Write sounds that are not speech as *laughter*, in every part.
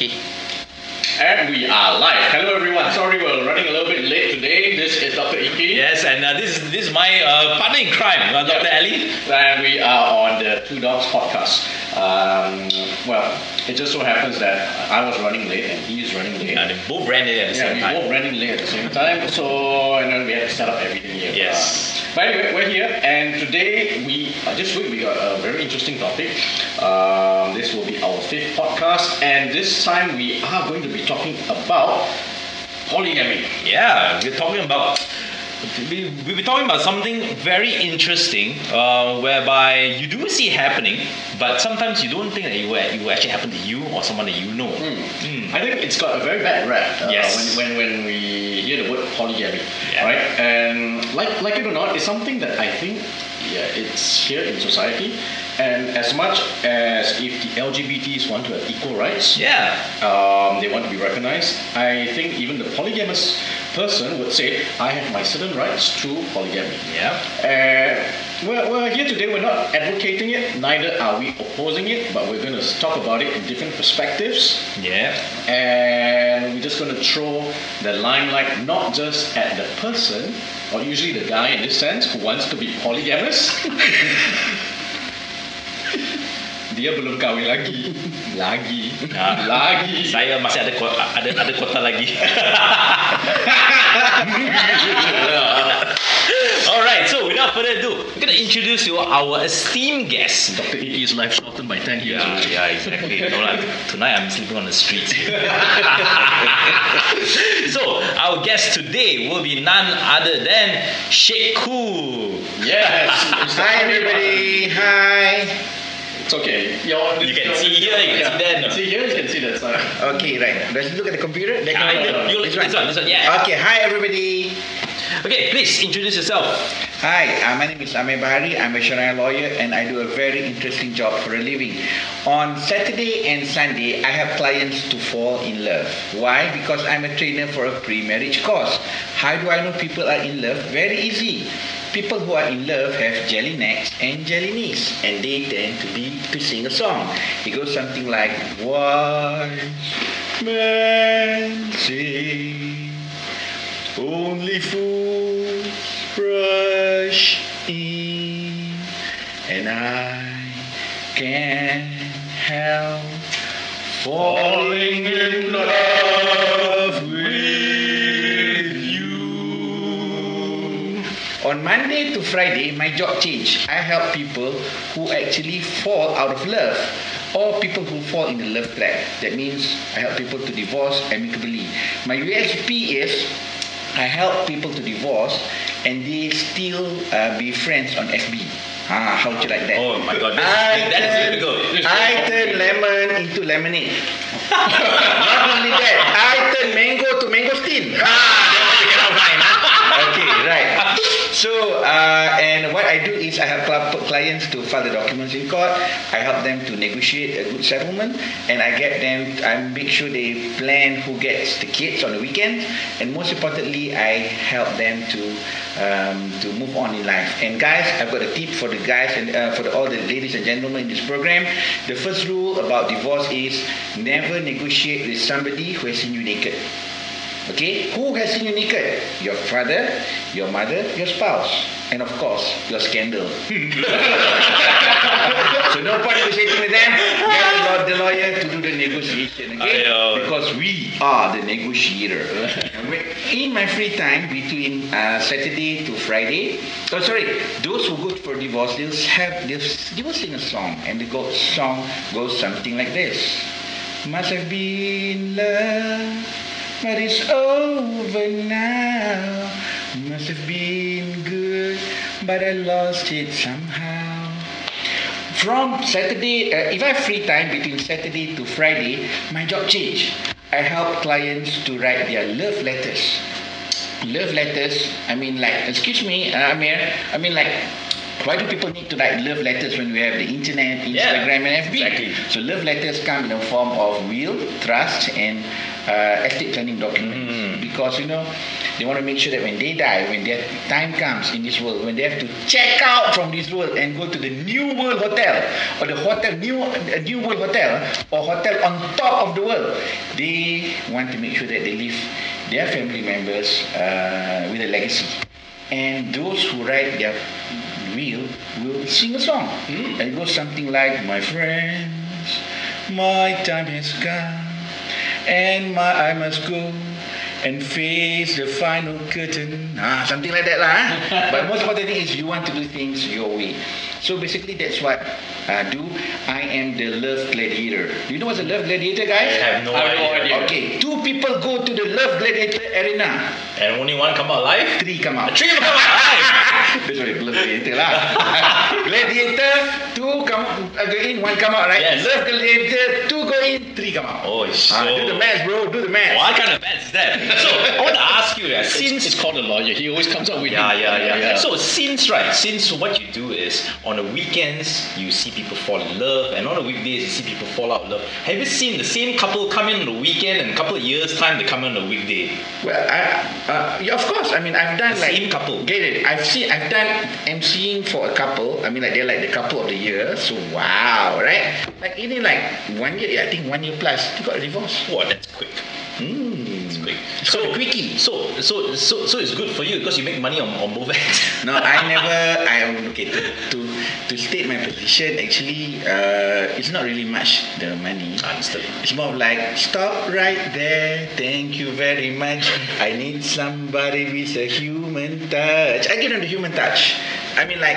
And we are live. Hello, everyone. Sorry, we're running a little bit late today. This is Dr. Iki. Yes, and uh, this is this is my uh, partner in crime, uh, Dr. Yeah. Ali. And we are on the Two Docs podcast. Um, well, it just so happens that I was running late and he is running late. Yeah, they both ran it at the Yeah, same we time. both running late at the same time, so and then we had to set up everything here. Yes. But anyway, we're here, and today we uh, this week we got a very interesting topic. Um, this will be our fifth podcast, and this time we are going to be talking about polygamy. Yeah, we're talking about. We, we'll be talking about something very interesting, uh, whereby you do see it happening, but sometimes you don't think that it will, it will actually happen to you or someone that you know. Mm. I think it's got a very bad rap uh, Yes. when, when, when we hear the word polygamy, Yeah. right? And like like it or not, it's something that I think yeah, it's here in society. And as much as if the LGBTs want to have equal rights, Yeah, um, they want to be recognized. I think even the polygamous person would say, I have my certain rights to polygamy. yeah. Uh, we're, we're here today, we're not advocating it, neither are we opposing it, but we're going to talk about it in different perspectives. Yeah, And we're just going to throw the limelight not just at the person, or usually the guy in this sense, who wants to be polygamous. *laughs* Dia belum kahwin lagi. Lagi. Ah. Lagi. saya masih ada ada ada kota lagi. *laughs* *laughs* Alright, so without further ado, we're gonna introduce you our esteemed guest. Dr. Is life shortened by 10 years. Yeah, already. yeah, exactly. *laughs* No, lah, tonight I'm sleeping on the streets. *laughs* so our guest today will be none other than Sheikh Koo. Yes. Hi everybody. Hi. It's okay. Your, You can see here, you can see there, no? See here, you can see that side. Okay, right. Let's look at the computer. That computer. you- you- This this one, this one, yeah. Okay. Hi everybody. Okay, please introduce yourself. Hi. Uh, my name is Amir Bahari. I'm a Sharia lawyer and I do a very interesting job for a living. On Saturday and Sunday, I have clients to fall in love. Why? Because I'm a trainer for a pre-marriage course. How do I know people are in love? Very easy. People who are in love have jelly necks and jelly knees, and they tend to be to sing a song. It goes something like wise men sing, only fools rush in, and I can't help falling in love with you. On Monday to Friday, my job changed. I help people who actually fall out of love or people who fall in the love trap. That means I help people to divorce amicably. My USP is I help people to divorce and they still uh, be friends on FB. Ah, how would you like that? Oh my god, that I is, that is turn- difficult. I turn lemon into lemonade. *laughs* Not only that, I turn mango to mangosteen. Ah, that one you cannot find. huh? Okay, right. So, uh, and what I do is I help clients to file the documents in court. I help them to negotiate a good settlement, and I get them. I make sure they plan who gets the kids on the weekend, and most importantly, I help them to um, to move on in life. And guys, I've got a tip for the guys and uh, for the, all the ladies and gentlemen in this program. The first rule about divorce is never negotiate with somebody who has seen you naked. Okay, who has seen you naked? Your father, your mother, your spouse, and of course, your scandal. *laughs* so no point negotiating with them. Get the lawyer to do the negotiation. Okay, because we are the negotiator. In my free time between uh, Saturday to Friday, oh sorry, those who go for divorce, they'll have they'll, they will sing a song, and the go- song goes something like this: Must have been love, but it's over now. Must have been good, but I lost it somehow. From Saturday, uh, if I have free time between Saturday to Friday, my job change. I help clients to write their love letters. Love letters, I mean like, excuse me, uh, Amir, I mean like, why do people need to write love letters when we have the internet, Yeah, Instagram, and FB? exactly. So love letters come in the form of will, trust, and uh, estate planning documents. Mm. Because you know, They want to make sure that when they die, when their time comes in this world, when they have to check out from this world and go to the New World Hotel or the hotel New uh, New World Hotel or hotel on top of the world, they want to make sure that they leave their family members uh, with a legacy. And those who write their will will sing a song. And it goes something like, My friends, my time has come, and my I must go and face the final curtain. Ah, something like that lah. eh? *laughs* but most important thing is you want to do things your way. So basically that's what I do. I am the love gladiator. Do you know what's a love gladiator, guys? I have no I have no idea. idea. Okay, two people go to the love gladiator arena. And only one come out alive? Three come out. Three come out alive! *laughs* That's why love gladiator lah. *laughs* gladiator, two come uh, go in, one come out, right? Yes. Love gladiator, two go in, three come out. Oh, so... Ah, do the math, bro. Do the math. What kind of math is that? So, I want to ask you, It's, since it's called a lawyer. He always comes up with Yeah, yeah, yeah, So since right, since what you do is on the weekends you see people fall in love, and on the weekdays you see people fall out of love. Have you seen the same couple come in on the weekend, and a couple of years time they come in on the weekday? Well, I, uh, yeah, of course. I mean, I've done The like same couple. Get it? I've seen. I've done emceeing for a couple. I mean, like they're like the couple of the year. So wow, right? Like even like one year. I think one year plus. They got a divorce. Wow, that's quick. Hmm. Quick. It's quickie. So, so, so, so it's good for you because you make money on, on both ends. *laughs* No, I never. I am okay to to to state my position. Actually, uh, it's not really much the money. Understood. It's more of like stop right there. Thank you very much. I need somebody with a human touch. I get on the human touch. I mean like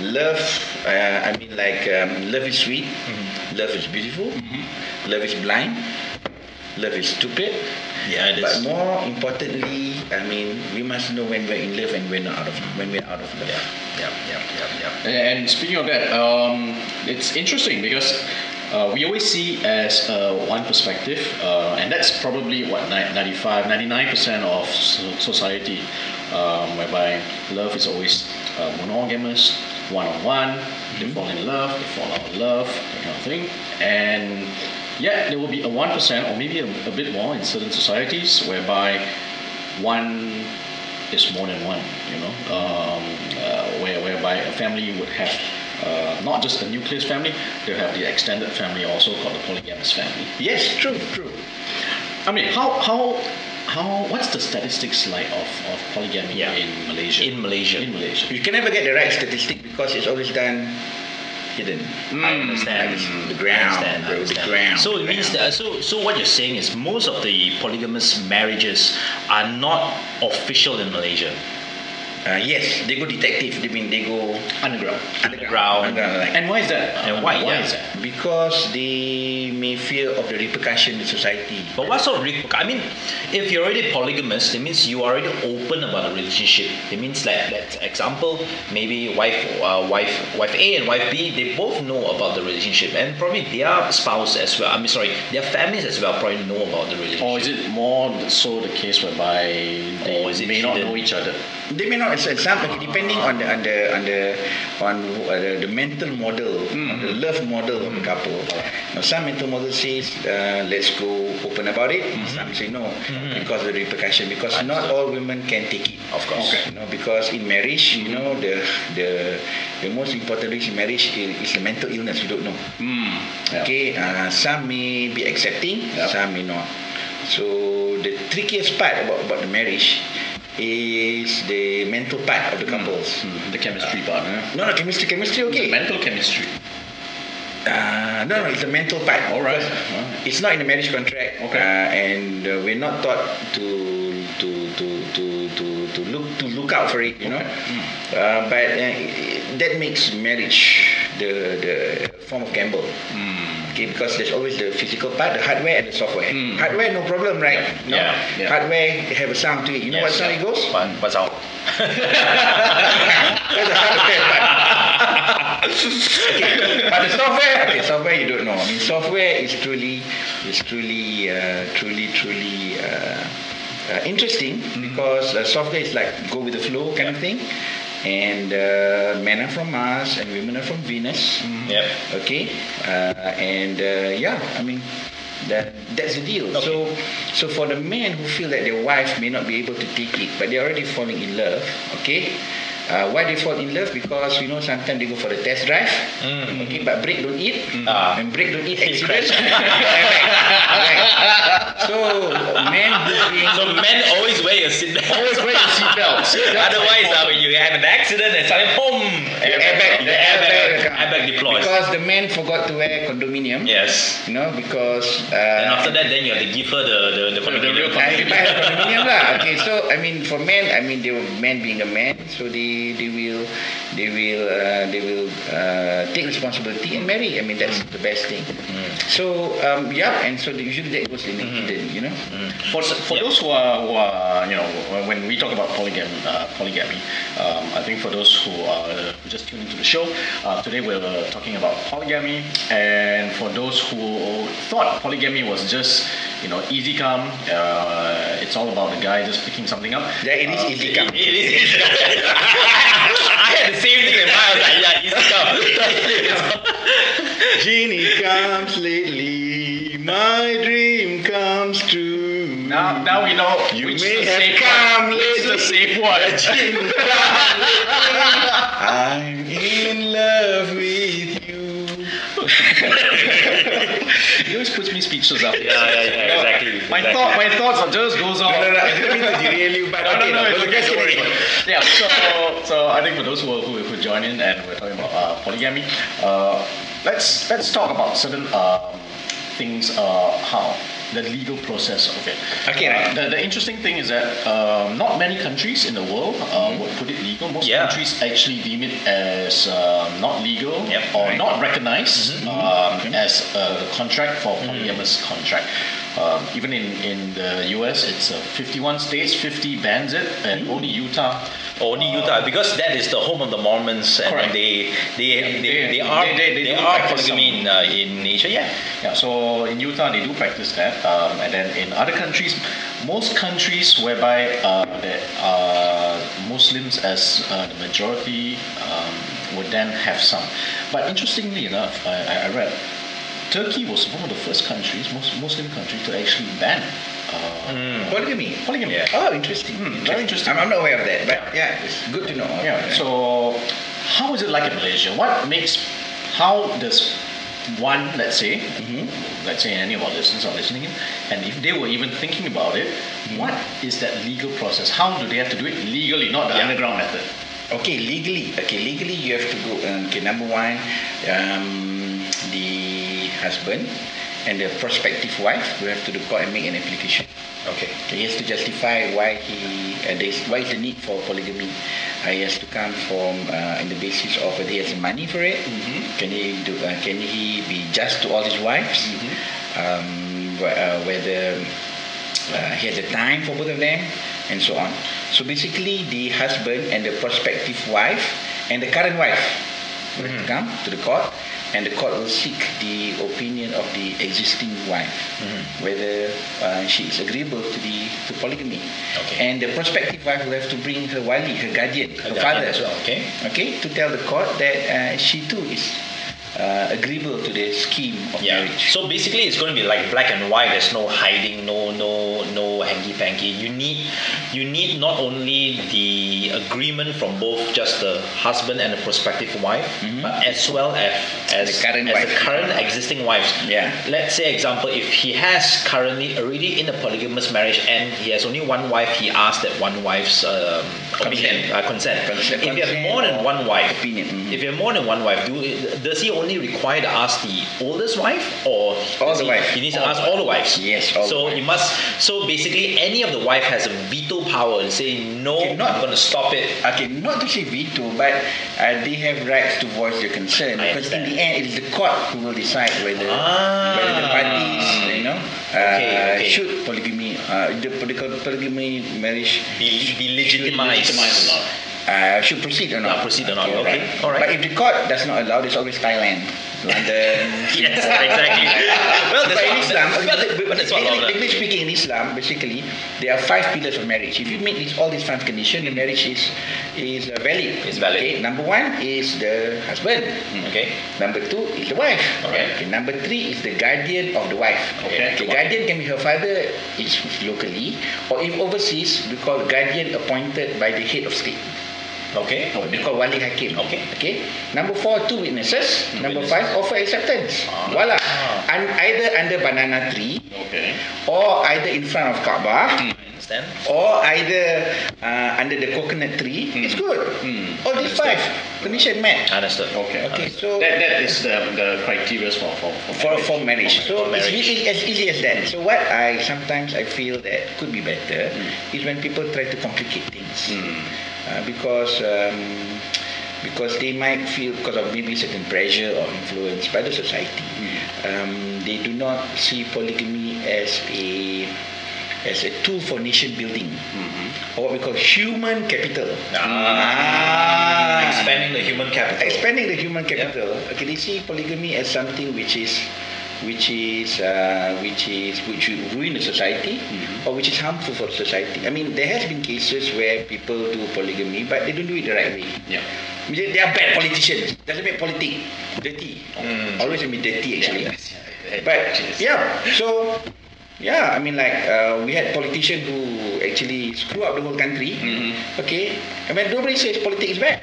love. Uh, I mean like um, love is sweet. Love is beautiful. Love is blind. Love is stupid. Yeah, it But is. more importantly, I mean, we must know when we're in love and when not out of when we're out of love. Yeah, yeah, yeah, yeah. And speaking of that, um, it's interesting because uh, we always see as uh, one perspective, uh, and that's probably what ni- 95, 99% of society, um, whereby love is always uh, monogamous, one on one. They fall in love, they fall out of love, that kind of thing, and yet there will be a one percent or maybe a, a bit more in certain societies whereby one is more than one, you know, um, uh, where, whereby a family would have uh, not just a nucleus family, they'll have the extended family also called the polygamous family. Yes, true, true. I mean, how, how, how, what's the statistics like of, of polygamy Yeah. in Malaysia? In Malaysia. In Malaysia. You can never get the right statistic because it's always done hidden. I understand. Like the I ground, understand, bro, the ground. So it means that so so what you're saying is most of the polygamous marriages are not official in Malaysia. Uh, yes, they go detective. They mean, they go Underground. Underground. underground like, And why is that? And why? Why Yeah. is that? because they may fear of the repercussion in society. But what sort of reper- I mean, if you're already polygamous, it means you are already open about a relationship. It means like, that example, maybe wife, uh, wife, wife A and wife B, they both know about the relationship, and probably their spouse as well. I mean, sorry, their families as well probably know about the relationship. Or is it more so the case whereby they Or is it may not know each other? They may not accept some okay, depending on the on the on the on the, the mental model, Mm. the love model of the couple. Now, some mental model says, uh, "Let's go open about it." Some say no because of the repercussion. Because not all women can take it. Of course. You know, because in marriage, you know, the the the most important risk in marriage is, is the mental illness. You don't know. Yeah. Okay, uh, some may be accepting, Yeah. some may not. So the trickiest part about, about the marriage is the mental part of the couples. Mm, the chemistry part, huh? No, no, chemistry, chemistry, okay. Mental chemistry. Uh, no, no, it's the mental part. All right. Because It's not in the marriage contract. Okay. Uh, and uh, we're not taught to to to to to to look to look out for it. You know. Uh, but uh, that makes marriage the the form of gamble. Okay, because there's always the physical part, the hardware and the software. Hardware, no problem, right? No. Yeah, yeah. Hardware have a sound to it. You know what sound yeah. it goes? What, what's out? That's the hardware part. *laughs* okay. But the software, okay, software you don't know. I mean, software is truly, is truly, uh, truly, truly uh, uh, interesting because uh, software is like go with the flow kind of thing. And uh, men are from Mars and women are from Venus. Yep. Okay, uh, and uh, yeah, I mean, That, that's the deal. So, so for the men who feel that their wife may not be able to take it, but they're already falling in love, okay? Uh, why they fall in love? Because you know sometimes they go for a test drive, okay, but brake don't eat, Ah. and brake don't eat *laughs* accident. right. *laughs* So men who bring *laughs* So men always wear a seatbelt. always wear your seatbelt. Seatbelt Otherwise, uh, you have an accident and suddenly boom, The airbag, the airbag, airbag deploys. Because the man forgot to wear condominium. yes. You know, because uh, And after that, then you have to give her the the, the, condominium. I buy a condominium lah. Okay, so I mean for men, I mean they were men being a man, so they they will they will uh, they will uh, take responsibility and marry. I mean that's the best thing. So um, yeah, and so usually that goes in a hidden, you know. For, for Yeah. those who are, who are, you know, when we talk about polygamy, uh, polygamy, um, I think for those who are just tuning into the show, uh, today we're talking about polygamy, and for those who thought polygamy was just, you know, easy come, uh, it's all about the guy just picking something up. Yeah, it is Uh, easy come. It is. *laughs* I had the same thing in. I was like, yeah, easy come. Genie comes lately, my dream comes true. Now, now we know You which may is the have safe come one. Which is the safe one. Genie I'm in love with you. *laughs* He always puts me speechless after. Yeah, yeah, yeah, exactly. My exactly. thought, my thoughts are just goes on. No, no, no, I didn't mean to derail you, but No, no, okay, no, no, it's but okay, just don't worry kidding. about it. Yeah, so so I think for those who are, who, who join in and we're talking about uh, polygamy, uh, let's let's talk about certain um, things. Uh, how the legal process of it. Okay. Uh, the, the interesting thing is that um, not many countries in the world uh, would put it legal. Most Yeah. countries actually deem it as um, not legal Yep. or Right. not recognized um, Okay. as a contract for polygamous contract. Um, even in, in the US, it's uh, 51 states, 50 bans it, and only Utah. Only Utah, because that is the home of the Mormons, and, Correct. they, they, they, They- they, are they- they- they are polygamy in, uh, in Asia. Yeah, Yeah, so in Utah they do practice that, um, and then in other countries, most countries whereby uh, there are Muslims as uh, the majority um, would then have some. But interestingly enough, I, I- I read Turkey was one of the first countries, most Muslim country, to actually ban uh, Polygamy. polygamy. Yeah. Oh, interesting. Hmm, very interesting. I'm, I'm not aware of that, but yeah, it's good to know. Yeah. So, how is it like in Malaysia? What makes, how does one, let's say, let's say any of our listeners are listening in, and if they were even thinking about it, what is that legal process? How do they have to do it legally, not the Yeah. underground method? Okay, legally. Okay, legally you have to go. Um, okay, number one, um, the husband and the prospective wife will have to court and make an application. okay. He has to justify why he uh, there's, why is the need for polygamy. Uh, he has to come from uh, in the basis of whether he has the money for it. Can he do? Uh, can he be just to all his wives? Um, wh- uh, whether uh, he has the time for both of them, and so on. So basically, the husband and the prospective wife and the current wife will have to come to the court, and the court will seek the opinion of the existing wife whether uh, she is agreeable to the to polygamy. Okay. And the prospective wife will have to bring her wali, her guardian, her, guardian father, as well, okay. okay, to tell the court that uh, she too is uh, agreeable to the scheme of Yeah. marriage. So basically, it's going to be like black and white. There's no hiding, no no no hanky panky. You need you need not only the agreement from both just the husband and the prospective wife, but as well as as The current as wife. the current existing wives. Yeah. Let's say example, if he has currently already in a polygamous marriage and he has only one wife, he asks that one wife's um, opinion, uh, consent. Consent- If you have more than one wife, opinion, mhm. if you have more than one wife, do does he only require to ask the oldest wife or All the he, wives. He needs to ask all the wives. Yes, all the So he wives. must. So basically, any of the wife has a veto power and say no. Okay, not- I'm going to stop it. Okay, not to say veto, but uh, they have rights to voice their concern I because in the end, it is the court who will decide whether Ah. whether the parties, you know, uh, Okay, okay. should polygamy, uh, the poly- polygamy marriage Be, be legitimized. Legitimize or not? uh, should proceed or not. Ah, proceed or not, okay, right. alright. But if the court does not allow, there's always Thailand. London. *laughs* yes, exactly. well, But in Islam, okay, that's what Allah- legally speaking, in Islam, basically, there are five pillars of marriage. If you meet these, all these five conditions, the marriage is is uh, valid. It's valid. Okay, number one is the husband. Okay. Number two is the wife. Alright. Okay, number three is the guardian of the wife. Okay. The guardian can be her father, is locally, or if overseas, we call guardian appointed by the head of state. Okay. We call wali hakim. Okay. Okay. Number four, two witnesses. Number witnesses. five, offer acceptance. Ah. Voila. And either under banana tree, Okay. or either in front of Kaabah, I understand. or either uh, under the coconut tree. It's good. Hmm. All these five condition met. Understood. Okay. Okay, so That, that is the, the criteria for, for, for, for marriage. So For it's marriage. easy, as easy as that. So what I sometimes I feel that could be better is when people try to complicate things, uh, because. Um, because they might feel because of maybe certain pressure or influence by the society, um, they do not see polygamy as a as a tool for nation building, or what we call human capital. Ah. Expanding the human capital. Expanding the human capital. Okay, they see polygamy as something which is which is uh, which is which will ruin the society or which is harmful for the society. I mean, there has been cases where people do polygamy, but they don't do it the right way. Yeah. They are bad politicians. Doesn't make politics dirty. Always be dirty actually. But yeah, so yeah, I mean like uh, we had politicians who actually screw up the whole country. Okay, I mean nobody says politics is bad.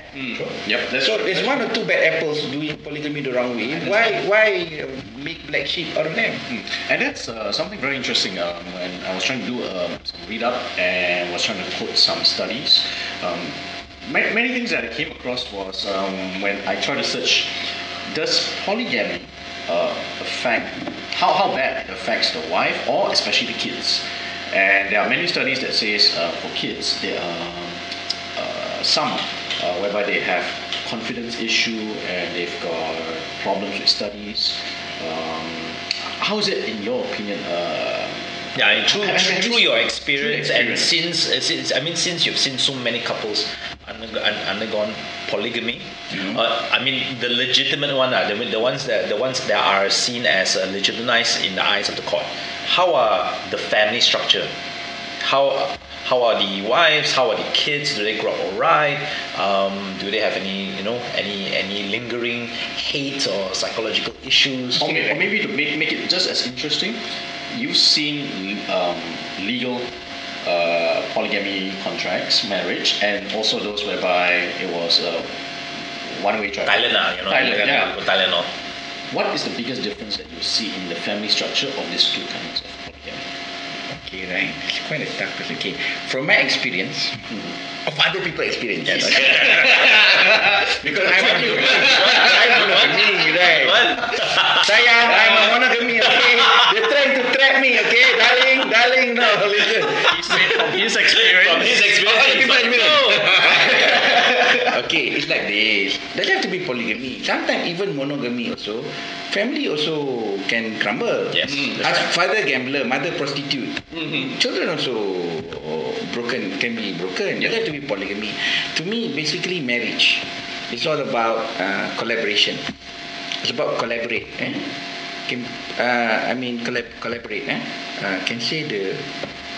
Yep. That's So true. there's one or two bad apples doing polygamy the wrong way. Why why uh, make black sheep out of them? Mm. And that's uh, something very interesting. Um, when I was trying to do um, some read up and was trying to quote some studies, um, many, many things that I came across was um, when I tried to search, does polygamy uh, affect how how bad it affects the wife or especially the kids? And there are many studies that says uh, for kids there are uh, some uh, whereby they have confidence issue and they've got problems with studies. Um, how is it in your opinion? Yeah, and through, through your experience, through and since, uh, since I mean since you've seen so many couples undergo, un- undergone polygamy, Mm-hmm. uh, I mean the legitimate one, uh, the, the ones that the ones that are seen as uh, legitimized in the eyes of the court. How are the family structure? How how are the wives? How are the kids? Do they grow up alright? Um, do they have any you know any any lingering hate or psychological issues? or, or maybe to make, make it just as interesting, you've seen um, legal uh, polygamy contracts, marriage, and also those whereby it was uh, one-way traffic. Thailand, uh, you know, Thailand, yeah. Thailand. What is the biggest difference that you see in the family structure of these two kinds of? Okay, right. It's quite a tough question. Okay, from my experience, of other people's experience. Yes. *laughs* because I'm a I'm monogamy, right? Sayang, I'm a monogamy, okay? They're trying to trap me, okay? Darling, darling, no, listen. From his experience. From his experience, people no. *laughs* okay, it's like this. Doesn't have to be polygamy. Sometimes even monogamy also. Family also can crumble. Yes, Mm. As father gambler, mother prostitute. Mm-hmm. Children also oh, broken can be broken. Doesn't have to be polygamy. To me, basically marriage. It's all about uh, collaboration. It's about collaborate. Eh? Can, uh, I mean collab, collaborate. Eh? Uh, can say the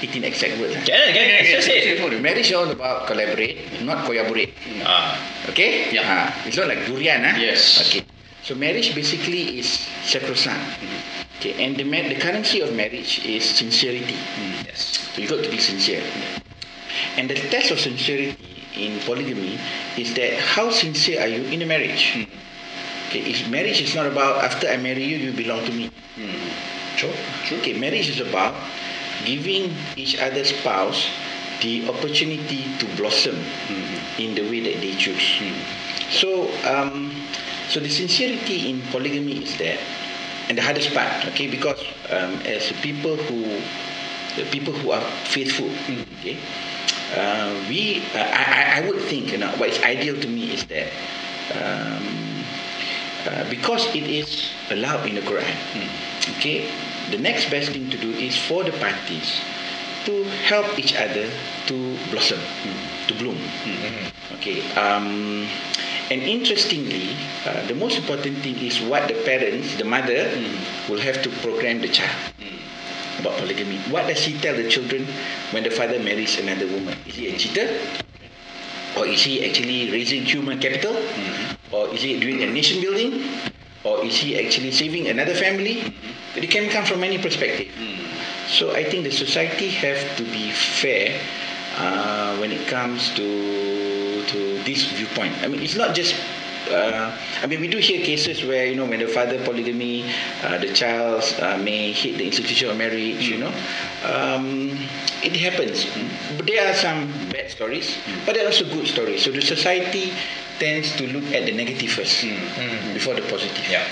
18 exact words. eh? Can, can, can, just say it. Marriage is all about collaborate, not collaborate. Ah, Okay? Yeah. Ah, it's not like durian, huh? Yes. Okay. So marriage basically is sacrosanct. Okay, and the ma- the currency of marriage is sincerity. yes. So you got to be sincere. And the test of sincerity in polygamy is that how sincere are you in a marriage? Okay, if marriage is not about after I marry you, you belong to me. True. Okay, marriage is about giving each other spouse the opportunity to blossom in the way that they choose. So, um, so the sincerity in polygamy is that, and the hardest part, okay, because um, as people who, the people who are faithful, okay, uh, we, uh, I, I- I would think, you know, what is ideal to me is that. Um, uh, because it is allowed in the Quran. Okay, the next best thing to do is for the parties to help each other to blossom, to bloom. Okay, um, And interestingly, uh, the most important thing is what the parents, the mother, will have to program the child about polygamy. What does he tell the children when the father marries another woman? Is he a cheater? Or is he actually raising human capital? Or is he doing a nation building? Or is he actually saving another family? It can come from many perspectives. So I think the society have to be fair uh, when it comes to to this viewpoint. I mean, it's not just. Uh, I mean, we do hear cases where you know when the father polygamy, uh, the child uh, may hit the institution of marriage. You know, um, it happens. But there are some bad stories, but there are also good stories. So the society tends to look at the negative first before the positive. Yeah.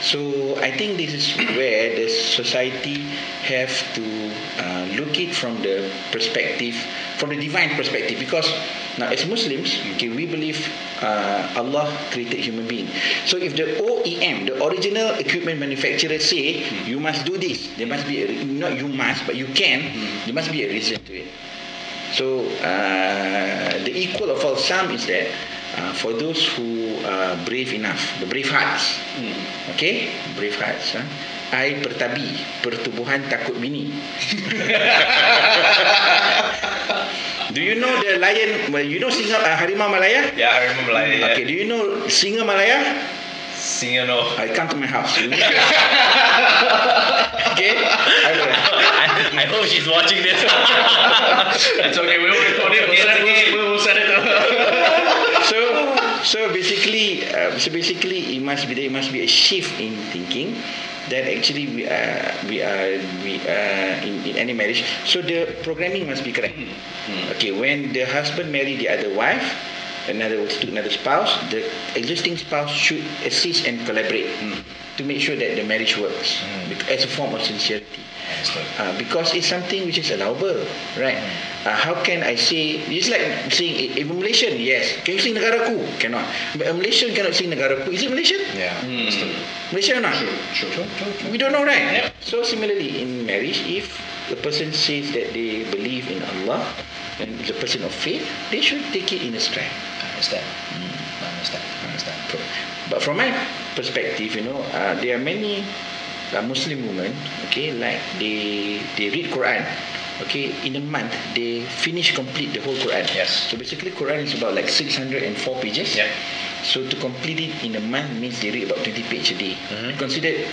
So I think this is where the society have to uh, look it from the perspective, from the divine perspective. Because now as Muslims, okay, we believe uh, Allah created human being. So if the OEM, the original equipment manufacturer say you must do this, there must be a, not you must, but you can. There must be a reason to it. So uh, the equal of all sum is that uh, for those who are brave enough, the brave hearts, okay, brave hearts. Huh? I pertabi pertubuhan takut bini. *laughs* Do you know the lion? Well, you know singa uh, harimau Malaya? Yeah, I remember like yeah. Okay. Do you know singa Malaya? Singer no. I come to my house. *laughs* okay. I. I, I hope she's watching this. *laughs* It's okay. We will record it. We'll send it. We will send it her. *laughs* so so basically uh, so basically it must be there must be a shift in thinking that actually we are we are we are in, in any marriage so the programming must be correct. Okay when the husband marry the other wife another to another spouse the existing spouse should assist and collaborate to make sure that the marriage works bec- as a form of sincerity uh, because it's something which is allowable, right? Uh, how can I say? It's like saying, eh, eh, Malaysian, yes. Can you sing negaraku? Cannot. But a Malaysian cannot sing negaraku. Is it Malaysian? Yeah. Malaysian or not? Sure, sure. We don't know, right? So similarly, in marriage, if the person says that they believe in Allah and is a person of faith, they should take it in a stride. Understand. Understand. Understand. But from my perspective, you know, uh, there are many uh, Muslim women, okay, like they they read Quran, okay, in a month they finish complete the whole Quran. Yes. So basically, Quran is about like 604 pages. Yeah. So to complete it in a month means they read about 20 pages a day. Mhm. Considered.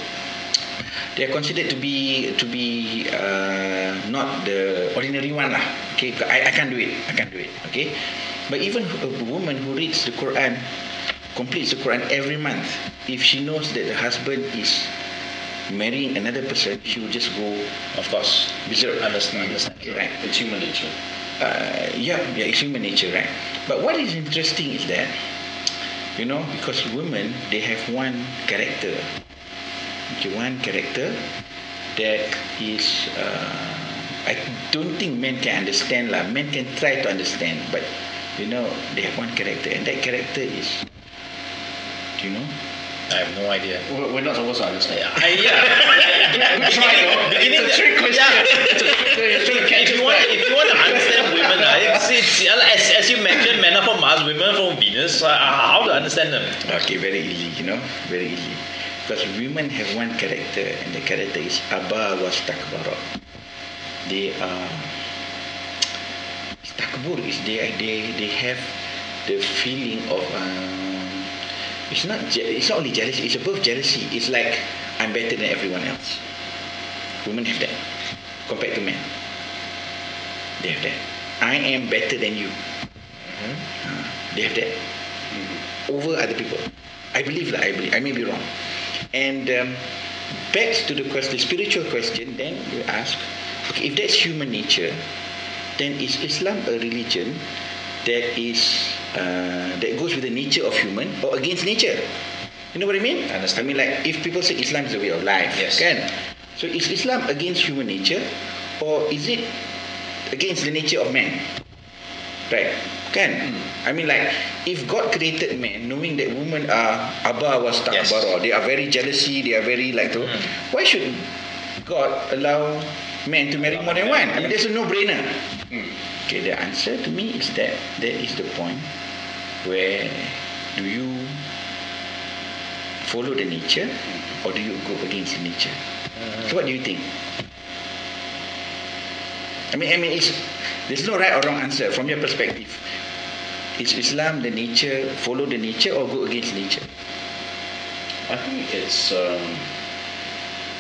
They are considered to be to be uh, not the ordinary one lah. Okay, I, I can't do it. I can't do it. Okay, but even a woman who reads the Quran, completes the Quran every month, if she knows that the husband is marrying another person, she will just go Of course. berserk. Understand. Understand. Right. It's human nature. Uh, yeah, yeah, it's human nature, right? But what is interesting is that, you know, because women they have one character, okay, one character that is. Uh, I don't think men can understand lah. Men can try to understand, but you know they have one character, and that character is, you know? I have no idea. We're not supposed to understand. I, yeah. We try though. Beginning It's a trick question. Yeah. *laughs* It's a trick question. if, you want, if you want to understand women, uh, it's, it's, as, as you mentioned, men are from Mars, women are from Venus. Uh, how to understand them? Okay, very easy, you know, very easy. Because women have one character, and the character is Aba was takbara. They are takbur is they they they have the feeling of um, it's not it's not only jealousy, it's above jealousy. It's like I'm better than everyone else. Women have that compared to men. They have that. I am better than you. Uh, they have that over other people. I believe that I believe. I may be wrong. And um, back to the question, the spiritual question, then you ask, okay, if that's human nature, then is Islam a religion that is uh, that goes with the nature of human or against nature? You know what I mean? Understand. I mean, like if people say Islam is a way of life, Yes. kan? So is Islam against human nature, or is it against the nature of man? Right. Kan? I mean like if God created man knowing that women are aba was Yes. they are very jealousy, they are very like to, why should God allow men to marry more than one? I mean that's a no-brainer. Okay, the answer to me is that that is the point where do you follow the nature or do you go against the nature? So what do you think? I mean, I mean, it's, there's no right or wrong answer from your perspective. Is Islam the nature, follow the nature or go against nature? I think it's um,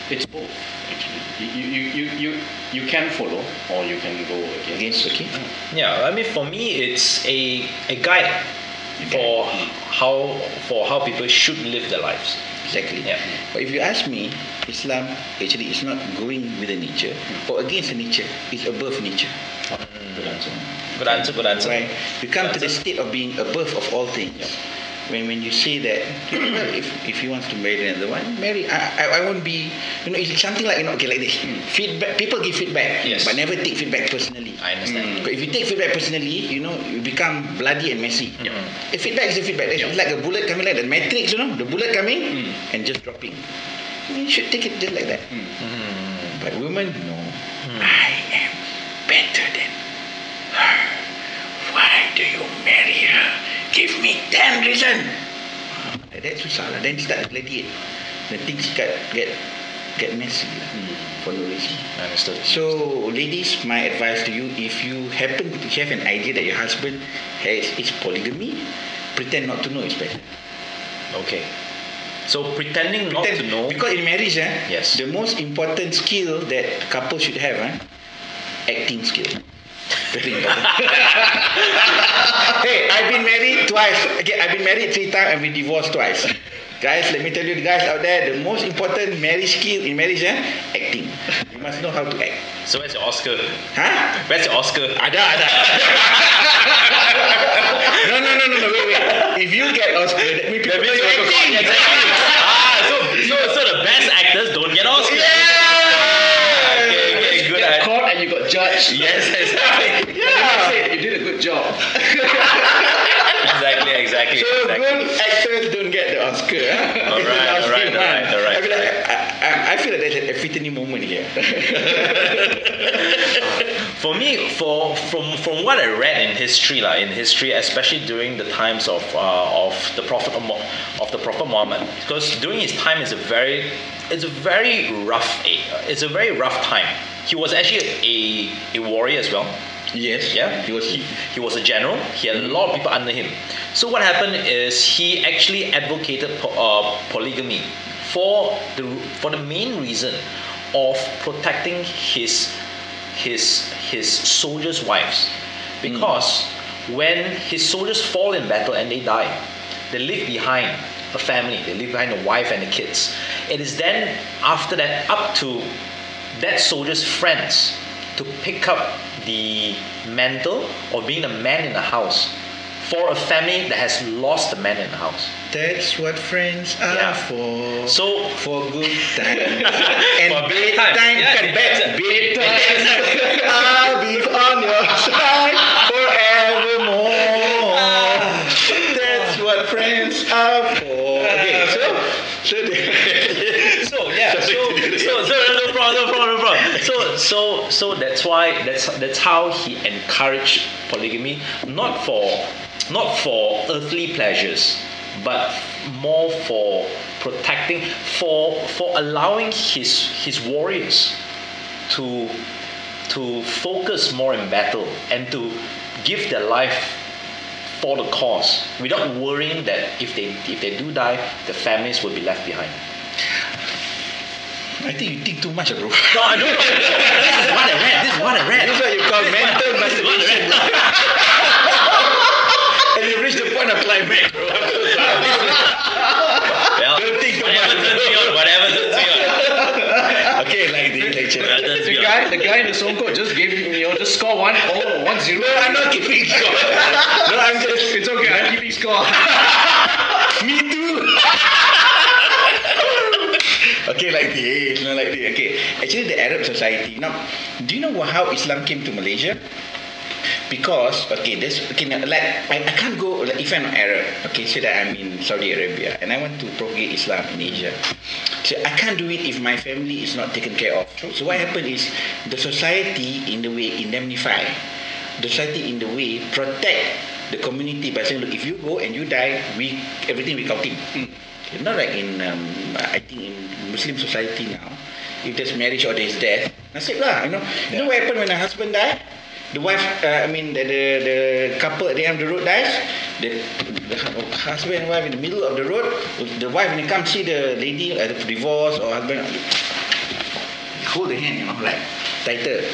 it's both actually. You, you, you, you, you can follow or you can go against. Against, okay? Mm. Yeah, I mean for me it's a a guide for how for how people should live their lives. Exactly. Yeah. But if you ask me, Islam actually is not going with the nature or against the nature. It's above nature. Good answer. Good answer, good answer. Right? You come to the state of being above of all things. When, when you say that, *coughs* if, if he wants to marry another one, marry. I, I, I won't be, you know, it's something like, you know, okay, like this. Feedback, people give feedback, Yes. but never take feedback personally. I understand. But if you take feedback personally, you know, you become bloody and messy. Yeah. A feedback is a feedback. It's like a bullet coming like the matrix, you know, the bullet coming and just dropping. You should take it just like that. But women, no. I am better than her. Why do you marry her? Give me ten reason. Like that susah lah. Then start gladiate. Then things get get get messy lah. For no reason. Understood. So, ladies, my advice to you: if you happen to have an idea that your husband has is polygamy, pretend not to know is better. Okay. So pretending not to Pretend- know. Because in marriage, eh, Yes. the most important skill that couple should have, eh, acting skill. Important. *laughs* hey, I've been married twice. Okay, I've been married three times. I've been divorced twice. Guys, let me tell you, guys out there, the most important marriage skill in marriage, eh, acting. You must know how to act. So where's your Oscar? Huh? Where's your Oscar? Ada, ada. *laughs* no, no, no, no, no, wait, wait. If you get Oscar, that means people means you're you're acting. Exactly. I- caught and you got judged. Yes, exactly. *laughs* Yeah. *laughs* You did a good job. *laughs* exactly. So exactly. good actors don't get the Oscar. Huh? All *laughs* right, all right, all right, all right. I feel like, I, I, I feel like there's an epiphany moment here. *laughs* For me, for from from what I read in history, like in history, especially during the times of uh, of the Prophet of the Prophet Muhammad, because during his time is a very it's a very rough it's a very rough time. He was actually a, a warrior as well. yes. Yeah, He was. he, he was a general. He had a lot of people under him. So what happened is he actually advocated po- uh, polygamy for the for the main reason of protecting his his his soldiers' wives, because when his soldiers fall in battle and they die, they leave behind a family. They leave behind a wife and the kids. It is then after that up to that soldier's friends to pick up the mantle of being a man in the house for a family that has lost the man in the house. That's what friends are Yeah. for. So for good times *laughs* and For bad bad times. times. Yeah, Kan bad, bad bad times. I'll be on your *laughs* side forevermore. That's what friends are for. Okay, so so *laughs* so yeah, so so, so no problem, no problem, no problem. So so so that's why that's that's how he encouraged polygamy, not for not for earthly pleasures, but more for protecting, for for allowing his his warriors to to focus more in battle and to give their life for the cause without worrying that if they if they do die the families will be left behind. I think you think too much, bro. no i don't. *laughs* This is what i read. This is what i read. This is what you call mental This is what I masturbation, *laughs* read. bro. and you reach the point of climax, bro. I'm so sorry. well, Don't think too whatever much. turns me on whatever turns me on Okay, like the lecture. Whatever The me guy, the guy in the song code just gave you know just score one oh one zero. No, I'm not keeping score. No, I'm just. It's okay. I'm keeping score. *laughs* Me too. okay, like this, not like this. Okay, actually, the Arab society. Now, do you know how Islam came to Malaysia? Because okay, this okay, like I, I can't go like, if I'm Arab. Okay, say that I'm in Saudi Arabia and I want to propagate Islam in Asia. So I can't do it if my family is not taken care of. So what happened is the society in the way indemnify, the society in the way protect the community by saying, look, if you go and you die, we everything we counting. Okay, Not like in, um, I think in Muslim society now, if there's marriage or there's death, nasib lah, you know. You know what happened when a husband die? The wife, uh, I mean, the, the, the couple at the end of the road dies. The, the husband and wife in the middle of the road. The wife when they come see the lady, uh, the divorce or husband, hold the hand, you know, like tighter.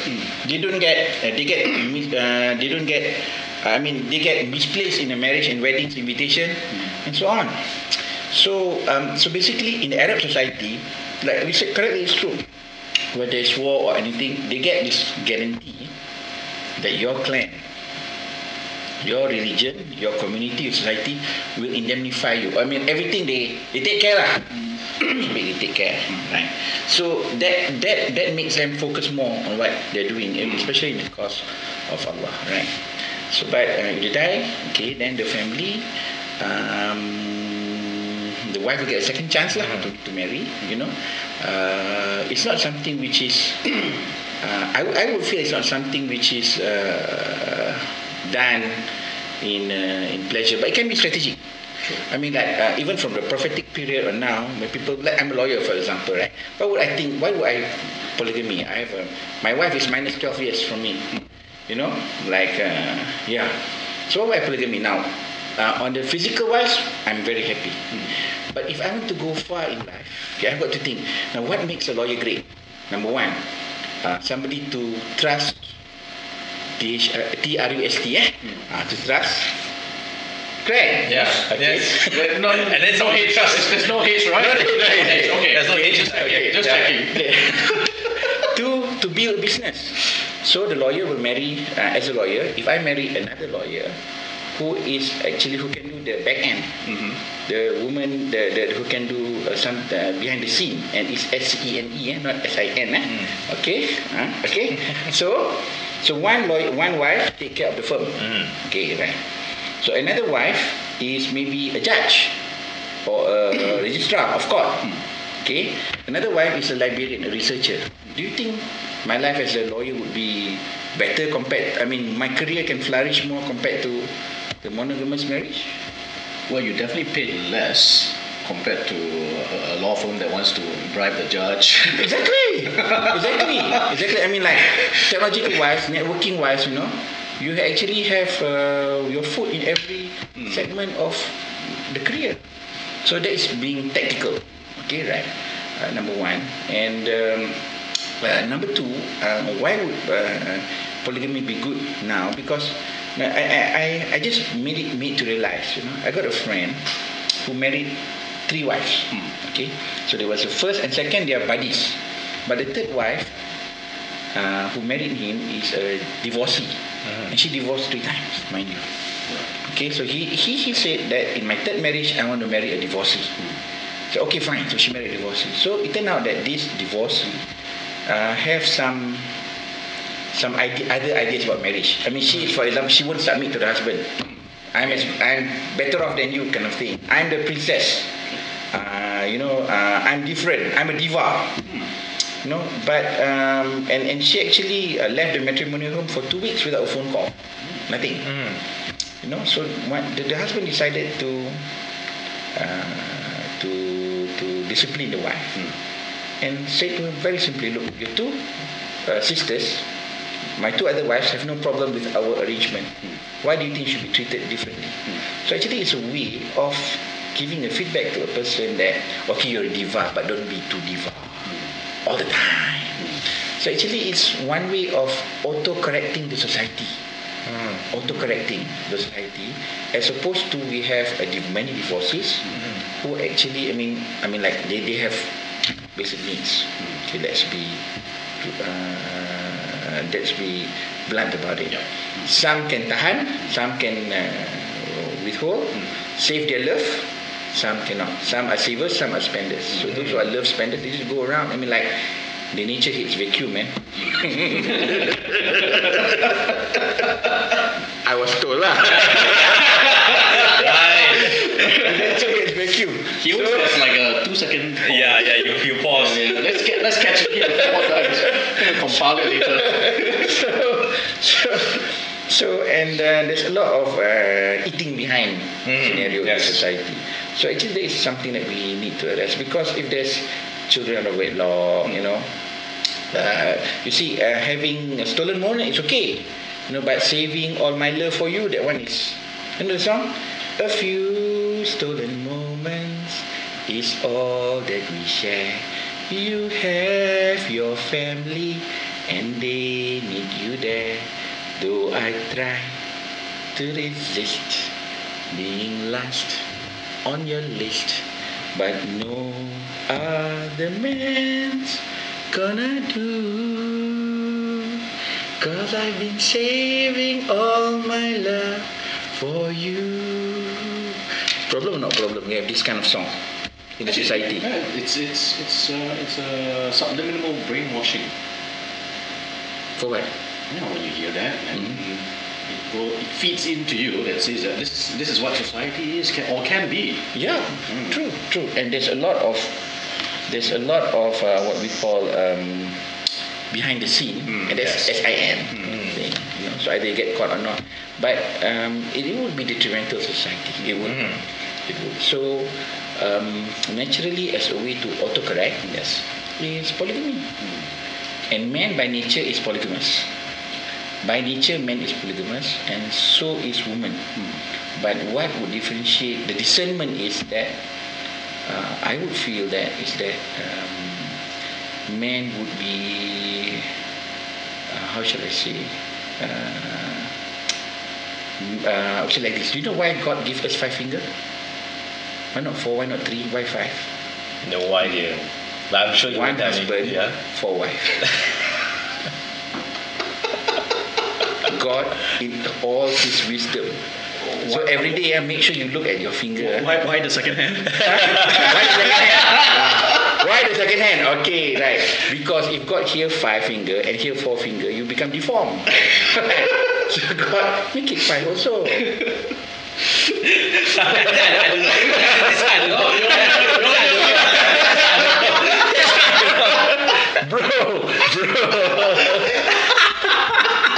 They don't get, uh, they get, *coughs* uh, they don't get. I mean, they get misplaced in a marriage and weddings invitation, and so on. So, um, so basically, in the Arab society, like we said, correctly, it's true. Whether it's war or anything, they get this guarantee that your clan, your religion, your community, your society will indemnify you. I mean, everything they they take care lah. *coughs* they take care, right? So that that that makes them focus more on what they're doing, and especially in the cause of Allah, right? So, but uh, if they die, okay, then the family. Um, the wife will get a second chance lah to, to marry, you know. Uh, it's not something which is *clears throat* uh, I, I would feel it's not something which is uh, done in uh, in pleasure, but it can be strategic. I mean, like uh, even from the prophetic period or now, when people like I'm a lawyer, for example, right? Why would I think? Why would I polygamy? I have a, my wife is minus twelve years from me. You know, like uh, yeah. So why would I polygamy now? Uh, on the physical wise, I'm very happy. But if I want to go far in life, okay, I've got to think. Now, what makes a lawyer great? Number one, uh, somebody to trust T R U S T eh uh, to trust correct Yeah. okay Yes. No, And *laughs* then no H. There's, there's no H, right? No, no, no, no, H, *laughs* Okay. There's no H. Okay, just Yeah. checking. *laughs* to to build a business so the lawyer will marry uh, as a lawyer if I marry another lawyer who is actually who can do the back end. Mm-hmm. the woman the, the who can do uh, some uh, behind the scene. And it's S E N E eh, not S I N eh? okay uh, okay. So so one lawyer one wife take care of the firm. Okay right. So another wife is maybe a judge or a *coughs* registrar of court. Okay. Another wife is a librarian a researcher. Do you think my life as a lawyer would be better compared I mean my career can flourish more compared to the monogamous marriage Well, you definitely paid less compared to a, law firm that wants to bribe the judge. *laughs* Exactly. exactly. Exactly. I mean, like technological wise, networking wise, you know, you actually have uh, your foot in every segment of the career. So that is being tactical. Okay, right? Uh, number one. And um, uh, number two, um, why would uh, polygamy be good now? Because I, I, I, just made it made to realize, you know, I got a friend who married three wives. Okay, so there was the first and second, they are buddies. But the third wife, uh, who married him, is a divorcee, and she divorced three times, mind you. Okay, so he, he he said that in my third marriage, I want to marry a divorcee. So okay, fine. So she married a divorcee. So it turned out that this divorcee uh, have some some idea, other ideas about marriage. I mean, she, for example, she won't submit to the husband. I'm as, I'm better off than you, kind of thing. I'm the princess. Uh, you know, uh, I'm different. I'm a diva. You know, but um, and and she actually uh, left the matrimonial home for two weeks without a phone call. Nothing. You know, so what, the, the husband decided to uh, to to discipline the wife and said to her very simply, look, your two uh, sisters, my two other wives have no problem with our arrangement. Why do you think should be treated differently? So actually, it's a way of giving a feedback to a person that okay, you're a diva, but don't be too diva all the time. So actually, it's one way of auto-correcting the society. Auto-correcting the society, as opposed to we have a div- many divorces who actually, I mean, I mean, like they, they have basic needs. Okay, let's be uh, let's be blunt about it. Some can tahan, some can uh, withhold, save their love. Some cannot. Some are savers, some are spenders. So those who are love spenders, they just go around. I mean, like the nature hates vacuum, man. *laughs* I was told lah. *laughs* *laughs* hates. He always has like a two second. Yeah, yeah, you, you pause. Yeah, let's get let's catch it here guys. Gonna compile it later. so, so, So and uh, there's a lot of uh, eating behind scenario yes. in society. So actually, there is something that we need to address because if there's children of wedlock, you know, uh, you see, uh, having a stolen moment is okay, you know, but saving all my love for you, that one is. You know the song? A few stolen moments is all that we share. You have your family and they need you there. Though I try to resist being last on your list, but no other man's gonna do. Cause I've been saving all my love for you. Problem or not problem? We have this kind of song in society. Yeah, it's it's it's uh, it's a subliminal brainwashing. For what? You know, when you hear that, and Mhm. it, it feeds into you that says that this this is what society is can, or can be. Yeah, true, true. And there's a lot of there's a lot of uh, what we call um, behind the scene, Mm, and that's yes. Thing. You know, so either you get caught or not. But um, it, it would be detrimental to society. It would. It would. So um, naturally, as a way to autocorrect, yes, is polygamy. And man by nature is polygamous. By nature, man is polygamous, and so is woman. But what would differentiate the discernment is that uh, I would feel that is that um, man would be uh, how shall I say uh, uh, say like this. Do you know why God gave us five finger? Why not four? Why not three? Why five? No idea. But I'm sure you One will tell me. husband, Yeah. four wife. *laughs* God in all His wisdom. So every day, uh, make sure you look at your finger. Why, why the second hand? *laughs* Why the second hand? Why the second hand? Okay, right. Because if God here five finger and here four finger, you become deformed. *laughs* so God make it five also. Bro, bro.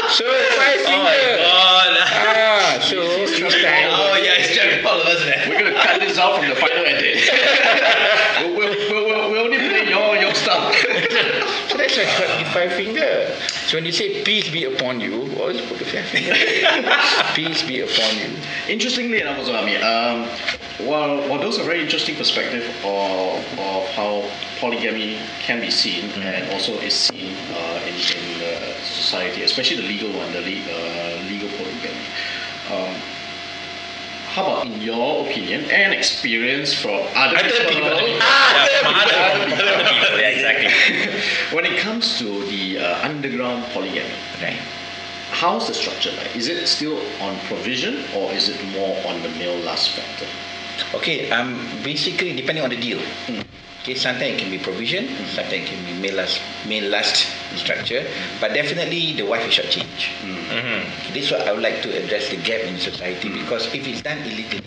so five Oh finger. my god. Ah, so. Oh yeah, it's Jerry of us, man. We're gonna cut this out from the final edit. *laughs* we'll, we'll, we'll, we'll only play your your stuff. So that's God five finger. So when you say peace be upon you, always put the five finger. peace be upon you. Interestingly enough, also, I mean, um, while, while those are very interesting perspective of, of how polygamy can be seen and also is seen uh, in, in uh, society, especially the legal one, the le- uh, legal polygamy. Um, how about in your opinion and experience from other, Other people. Ah, Yeah, from other other, people. other people. Yeah, exactly. *laughs* when it comes to the uh, underground polygamy, Right. how's the structure like? Is it still on provision or is it more on the male last factor? Okay, um, basically depending on the deal. Okay, sometimes it can be provision, sometimes it can be male last, male lust structure, but definitely the wife is shortchanged. Mm-hmm. This is what I would like to address the gap in society because if it's done illegally,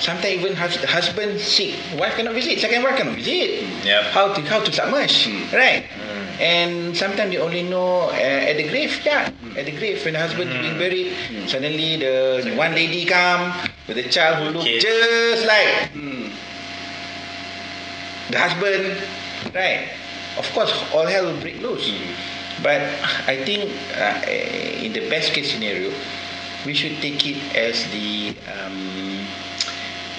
sometimes even hus- the husband sick, wife cannot visit, second wife cannot visit. Yep. How to how to submerge, right? And sometimes you only know uh, at the grave, yeah, at the grave when the husband is being buried, suddenly the one lady come with a child who look Kid. just like the husband, right? Of course, all hell will break loose. But I think uh, in the best case scenario, we should take it as the um,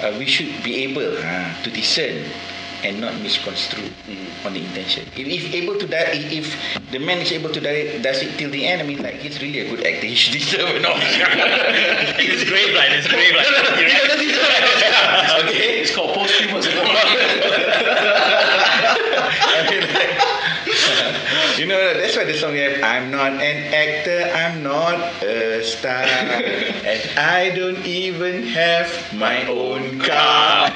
uh, we should be able uh, to discern and not misconstrue on the intention. If, if able to die, if, if the man is able to die, does it till the end, I mean, like he's really a good actor. He should deserve an Oscar. *laughs* It's grave line. It's grave line. He doesn't deserve an Oscar. *laughs* Okay. It's called posthumous. *laughs* I mean, like, *laughs* you know, that's why the song. I'm not an actor, I'm not a star, and I don't even have my own car. *laughs*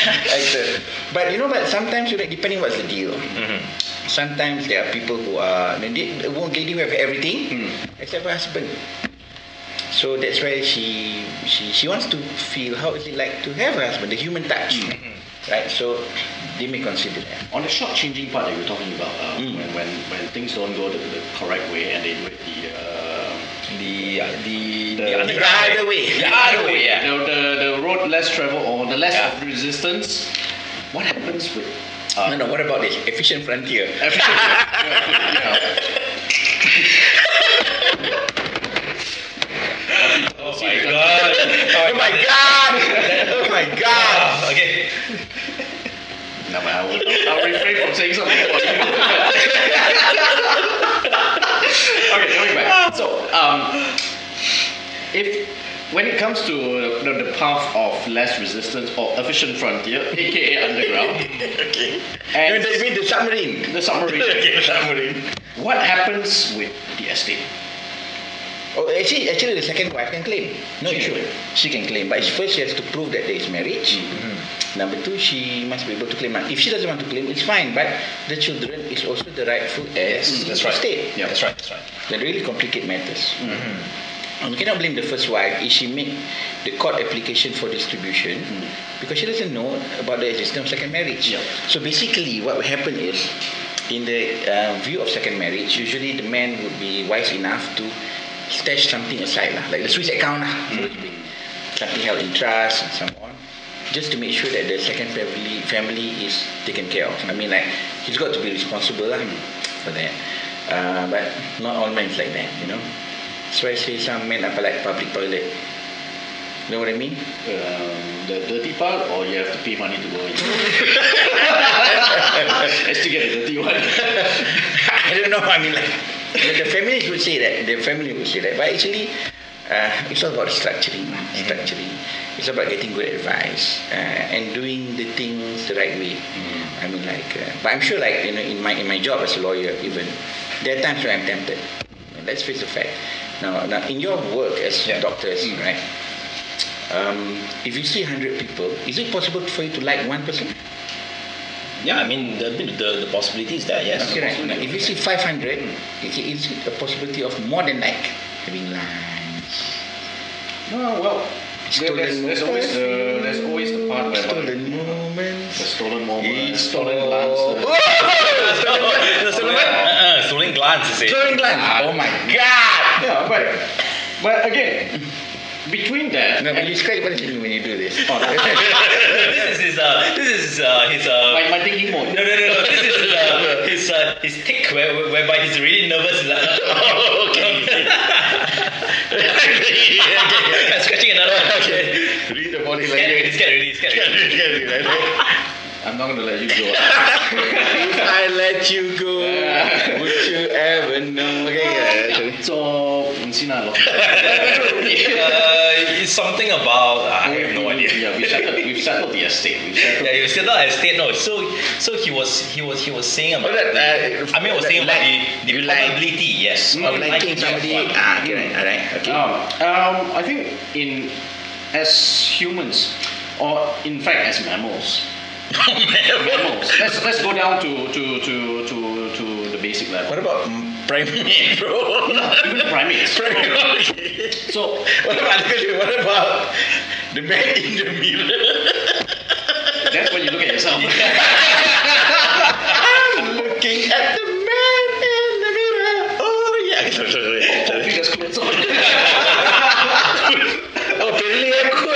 actor. But you know, but sometimes you know, depending what's the deal. Mm-hmm. Sometimes there are people who are the the one lady who have everything mm. except her husband. So that's why she she she wants to feel how is it like to have a husband, the human touch, mm-hmm. Right? So they may consider that. On the short changing part that you were talking about, uh, Mm. when, when when things don't go the, the correct way and they do it the uh, the uh, the The- the, the other way. The other way, yeah. The, the, the road less traveled or the less Yeah. of resistance. What happens with No, no. What about this efficient frontier? efficient? *laughs* yeah. Oh my god. Oh my god! Oh my god! *laughs* Ah, okay. No, I will, I'll refrain from saying something about you. okay, going back. So, um, if when it comes to the, the path of less resistance or efficient frontier, aka underground, okay. and that means the submarine. the submarine, *laughs* okay, submarine. what happens with the estate? Oh, actually, actually, the second wife can claim. No She issue. She can claim, but first she has to prove that there is marriage. Number two, she must be able to claim. If she doesn't want to claim, it's fine. But the children is also the rightful heirs to mm, that's the right. state. Yeah. That's right. That's right. That really complicate matters. Mm-hmm. And you cannot blame the first wife if she make the court application for distribution mm. because she doesn't know about the existence of second marriage. Yeah. So basically, what will happen is, in the uh, view of second marriage, usually the man would be wise enough to stash something aside, lah, like the Swiss account, lah, so something held in trust and so on, just to make sure that the second family family is taken care of. I mean, like he's got to be responsible lah, for that. Uh, but not all men is like that, you know. So I say some men are like public toilet. You know what I mean? Um, the dirty part, or you have to pay money to go in? *laughs* Let's to get the dirty one. *laughs* I don't know. I mean, like the, families would say that. The family would say that. But actually, uh, it's all about structuring. lah, Structuring. It's about getting good advice uh, and doing the things the right way. I mean, like, uh, but I'm sure, like you know, in my in my job as a lawyer, even there are times where I'm tempted. Let's face the fact. Now, now in your work as Yeah. doctors, right? Um, if you see 100 people, is it possible for you to like one person? Yeah, I mean the the, the possibility is there. Yes. Okay, right. Now, if you see 500, okay, is it a possibility of more than like having lunch? No, well, Stolen there's, there's always the there's always the part where Stolen the moments. *laughs* *laughs* stolen moment, stolen glances. Oh! Stolen what? Uh, stolen glance, is it? Stolen glance. Oh my god! Yeah, but but again, between that No, but you describe what you when you do this. Oh, *laughs* this is his. Uh, this is his. Uh, his. Uh, my, my thinking mode. no, no, no, no. This is his. Uh, his. Uh, his tick, where, where- whereby he's really nervous. Like, Oh, okay. I'm scratching another one. okay. Read the body He's scared, language. he's scared already. He's scared already. I'm not gonna let you go. If *laughs* I let you go, would you ever know? Okay, yeah. so, Sina loh. Uh, it's something about. I have no idea. Yeah, we settled. We've settled the estate. We've settled. Yeah, he was still not at state. No, so so he was he was he was saying about. Oh, that, the, uh, I mean, I was saying about the, the you like- probability. Yes, Of liking somebody. Ah, okay, right. Alright, okay. Um, um, I think in as humans, or in fact as mammals, mammals. Let's let's go down to to to to to the basic level. What about mm, primate, bro? Even primates. *laughs* primate. So What about what about the man in the mirror? that's when you look at yourself. I'm *laughs* looking at the man in the mirror. Oh yeah. *laughs* Sorry, sorry, I sorry. think that's clothes on. Oh, pilih aku.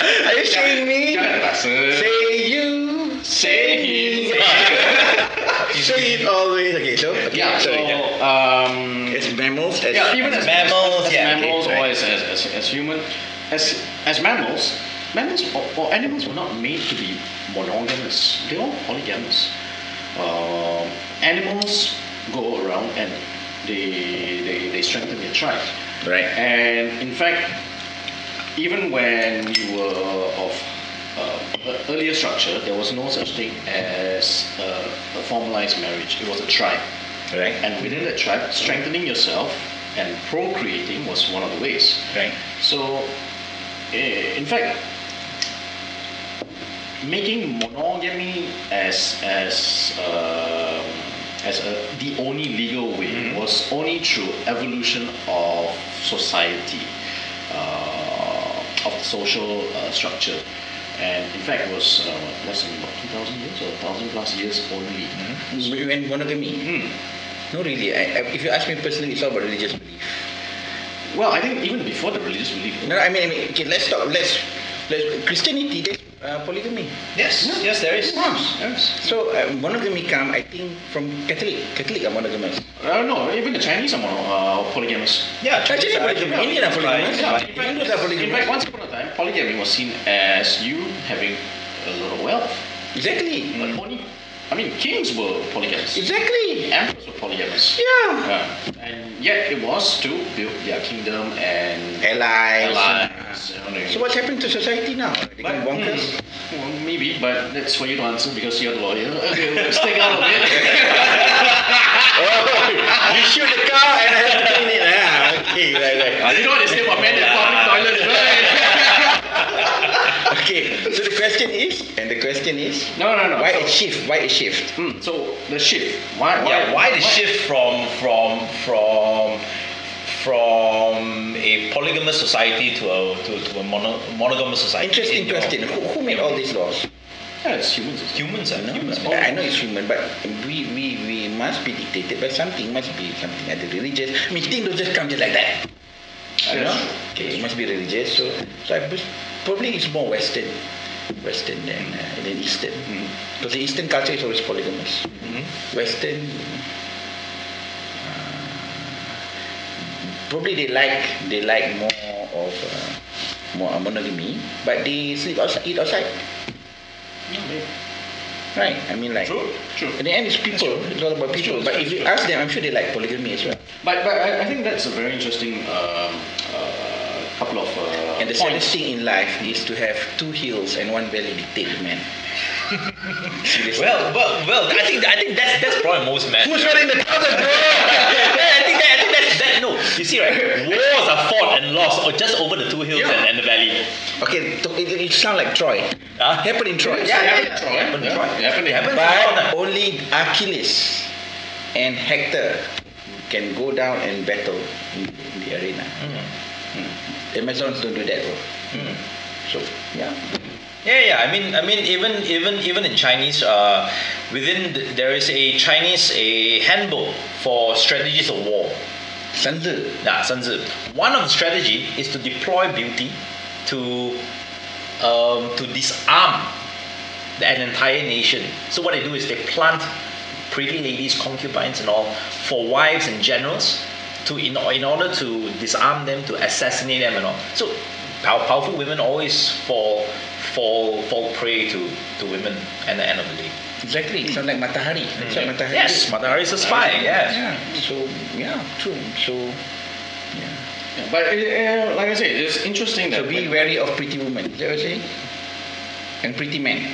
Are you saying me? Say you. Say him. *laughs* Say it always. Okay, so okay, Yeah. So sorry. um. As mammals, as Yeah, even as Mammals, as, yeah, mammals okay, or as, as, as, as human, as as mammals, mammals or, or animals were not made to be monogamous. They're all polygamous. Um animals go around and they, they they strengthen their tribe. right. And in fact, even when you were of uh, earlier structure, there was no such thing as uh, a formalized marriage. It was a tribe. Right. And within that tribe, strengthening yourself and procreating was one of the ways. Right. So, eh, in fact, making monogamy as as um, as a, the only legal way was only through evolution of society, uh, of the social uh, structure, and in fact it was uh, less than about two thousand years or thousand plus years only. When monogamy. Hmm. No, really. I, I, if you ask me personally, it's all about religious belief. Well, I think even before the religious belief. No, I mean, I mean okay, let's talk. Let's, let's Christianity. Uh, polygamy. Yes, yes, there is. Yes. So uh, monogamy come, I think, from Catholic. Catholic are monogamous. Uh, no, even the Chinese are mono, uh, polygamous. Yeah, Chinese are polygamy. actually- Indian are polygamous. Yeah, in, fact, are in fact, once upon a time, polygamy was seen as you having a lot of wealth. Exactly. But only, I mean, kings were polygamous. Exactly. Emperors were polygamous. Yeah. Yeah. And yet it was to build their kingdom and Allies. allies. you know, So what's happening to society now? They But, bonkers. hmm, well, maybe, but that's for you to answer because you're the lawyer. *laughs* Okay, let's take out of it. oh, *laughs* you shoot the cow and I have to clean it. Ah, okay, right, right. Uh, you know what they say about men in public toilets, right? *laughs* Okay, so the question is, and the question is, No, no, no. why So- a shift? Why a shift? Hmm, so the shift. Why? Yeah, why the shift from from from from a polygamous society to a to, to a mono, monogamous society? Interesting in question. Who, who made all these laws? Yeah, it's humans. Humans, are No, humans. no, I know it's human, but we, we, we must be dictated by something. Must be something either religious. I mean, things don't just come just like that. You know? Okay, it must be religious. So, so I probably it's more Western, Western than uh, than Eastern. Because the Eastern culture is always polygamous. Western. Uh, probably they like they like more of uh, more monogamy, but they sleep outside, eat outside. Right. I mean, like. True, true. In the end, it's people. It's all about people. true, But it's if you ask them, I'm sure they like polygamy as well. But but I, I think that's a very interesting um, uh, couple of. Uh, And the saddest thing in life is to have two heels and one belly dictate man. *laughs* Well, well, well. I think I think that's that's probably most men. Who's wearing the trousers, bro? *laughs* I think that, I think that's that. No, you see, right? Wars are fought and lost or just over the two hills Yeah. and, and the valley. Okay, to- it, it sounds like Troy. Huh? Happened in Troy. Yeah, yeah, yeah. Troy. Happened in Troy. happened in- Happened. But only Achilles and Hector can go down and battle in, in the arena. Hmm. The Amazons don't do that, bro. Hmm. So, yeah. Yeah, yeah. I mean, I mean, even even even in Chinese, uh, within the, there is a Chinese a handbook for strategies of war. Shenzhen. Yeah, Shenzhen. One of the strategy is to deploy beauty to um, to disarm an entire nation. So what they do is they plant pretty ladies, concubines, and all for wives and generals to in, in order to disarm them, to assassinate them, and all. So powerful women always fall fall fall prey to to women at the end of the day. Exactly. It sounds like Matahari. That's what Matahari Yes. Matahari is a spy. Yes. Yeah. So, yeah, true. So, yeah. Yeah, but uh, like I said, it's interesting that So be wary of pretty women. Is that what you're saying? And pretty men.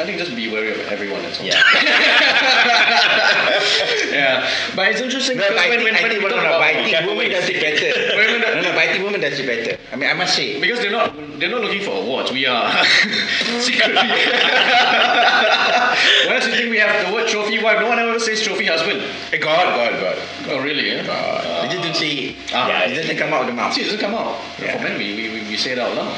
I think just be wary of everyone. That's all. Yeah. *laughs* yeah. But it's interesting No, because but I when, think, when, I when think, no, no, but I think women does it better. *laughs* Women do- no, no, but I think women does it better. I mean, I must say. because they're not they're not looking for awards. We are *laughs* secretly. Whereas you think we have the word trophy wife, no one ever says trophy husband. God, God, God. Oh really? Eh? God. They just don't say it. Ah, Yeah, It doesn't come out of the mouth. See, it doesn't come out. Yeah. For men, we, we- we say it out loud.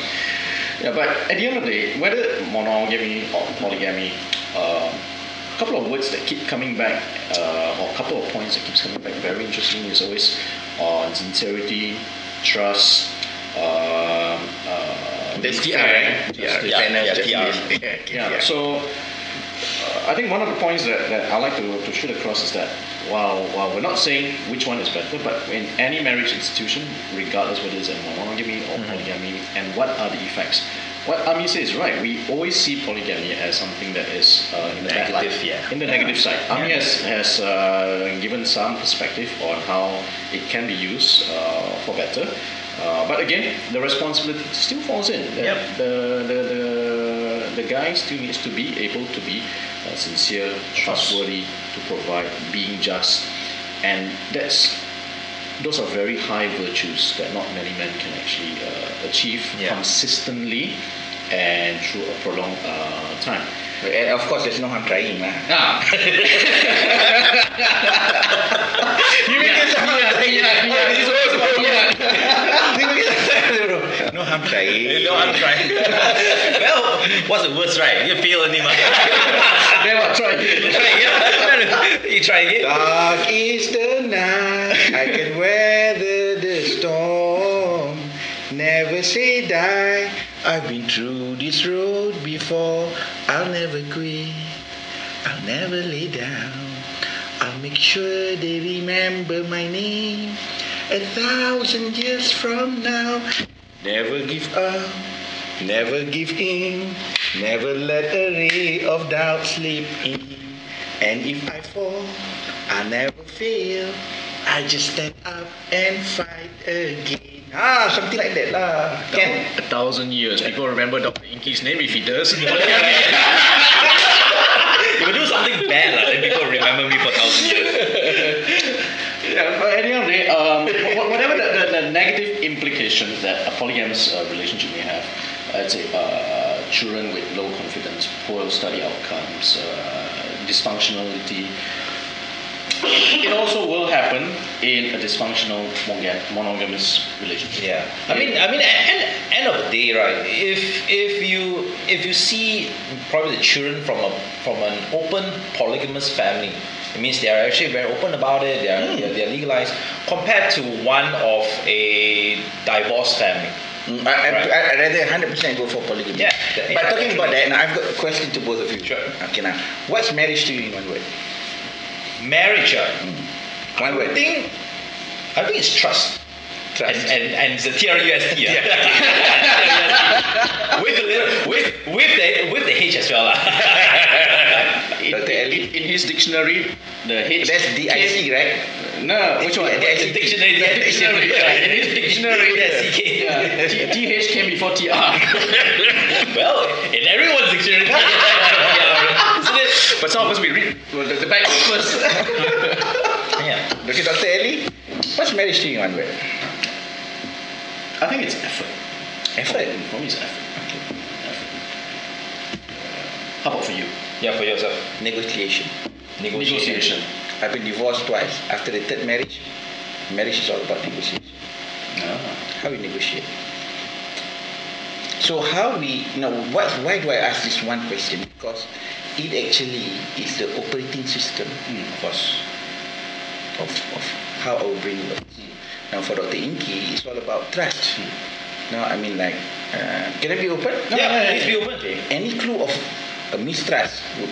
Yeah, but at the end of the day, whether monogamy or polygamy, uh, a couple of words that keep coming back, uh, or a couple of points that keeps coming back very interesting is always on sincerity, trust, um, uh, That's TR, fair, right? Yeah, yeah, *laughs* Yeah, Yeah, so uh, I think one of the points that, that I like to, to shoot across is that while, while we're not saying which one is better, but in any marriage institution, regardless whether it's a monogamy or polygamy, and what are the effects, what Ami says is right. We always see polygamy as something that is uh, in the bad light, Negative, yeah. in the negative side. Ami has, has uh, given some perspective on how it can be used uh, for better. Uh, but again, the responsibility still falls in. The, Yep. the, the, the, the guy still needs to be able to be uh, sincere, trustworthy, to provide, being just, and that's those are very high virtues that not many men can actually uh, achieve Yeah. consistently and through a prolonged uh, time. And of course, there's no harm trying. Lah. Ah. *laughs* *laughs* You make it sound yeah, yeah, yeah. Yeah. You make it No harm You know I'm trying. *laughs* *laughs* well, what's the worst, right? You feel any money. Then what? Try again. yeah, you try again. Dark is the night, I can weather the storm. Never say die. I've been through this road before. I'll never quit. I'll never lay down. I'll make sure they remember my name a thousand years from now. Never give up, never give in, never let a ray of doubt slip in. And if I fall, I never fail. I just stand up and fight again. Ah, something like that lah. Can. A thousand years. People remember Dr. Inky's name if he does. *laughs* If you do something bad, like, then people remember me for a thousand years. *laughs* Yeah, but at the end of the day, um, whatever the, the, negative implication that a polygamous uh, relationship may have, let's say uh, children with low confidence, poor study outcomes, uh, dysfunctionality, it also will happen in a dysfunctional monogamous relationship. Yeah, I mean, I mean, at end, end of the day, right? If if you if you see probably the children from a from an open polygamous family, it means they are actually very open about it. They are they're, they're legalized compared to one of a divorced family. Mm, I, I, Right. I, I'd rather 100% go for polygamy. Yeah, But yeah, talking about that, now I've got a question to both of you. Sure. Okay, now, what's marriage to you in one word? Marriage, uh, One I word. think, I think it's trust. Trust. And, and, and it's the T R U S T. yeah. *laughs* with the little, with with the with the H as well. lah. *laughs* In, in, in his dictionary, the H. That's DIC, right? No, which one? The DIC. dictionary, dictionary, Yeah, in his *laughs* dictionary, Yeah, yeah, T- TH came before TR. *laughs* Well, in everyone's dictionary. *laughs* Isn't it? But some of us we read well, the, the back first. Yeah. Okay, Dr. Ellie, what's marriage to you word? I think it's effort. Effort. For me, it's effort. Effort. How about for you? Yeah, for yourself. Negotiation. Negotiation. I've been divorced twice. After the third marriage, marriage is all about negotiation. Ah. How we negotiate. So how we, you know, what, why do I ask this one question? Because it actually is the operating system Mm. of us, of, of how our brain works. Now for Dr. Inky, it's all about trust. Now I mean like, uh, can I be open? No, Yeah, please be open. Okay. Any clue of a mistrust would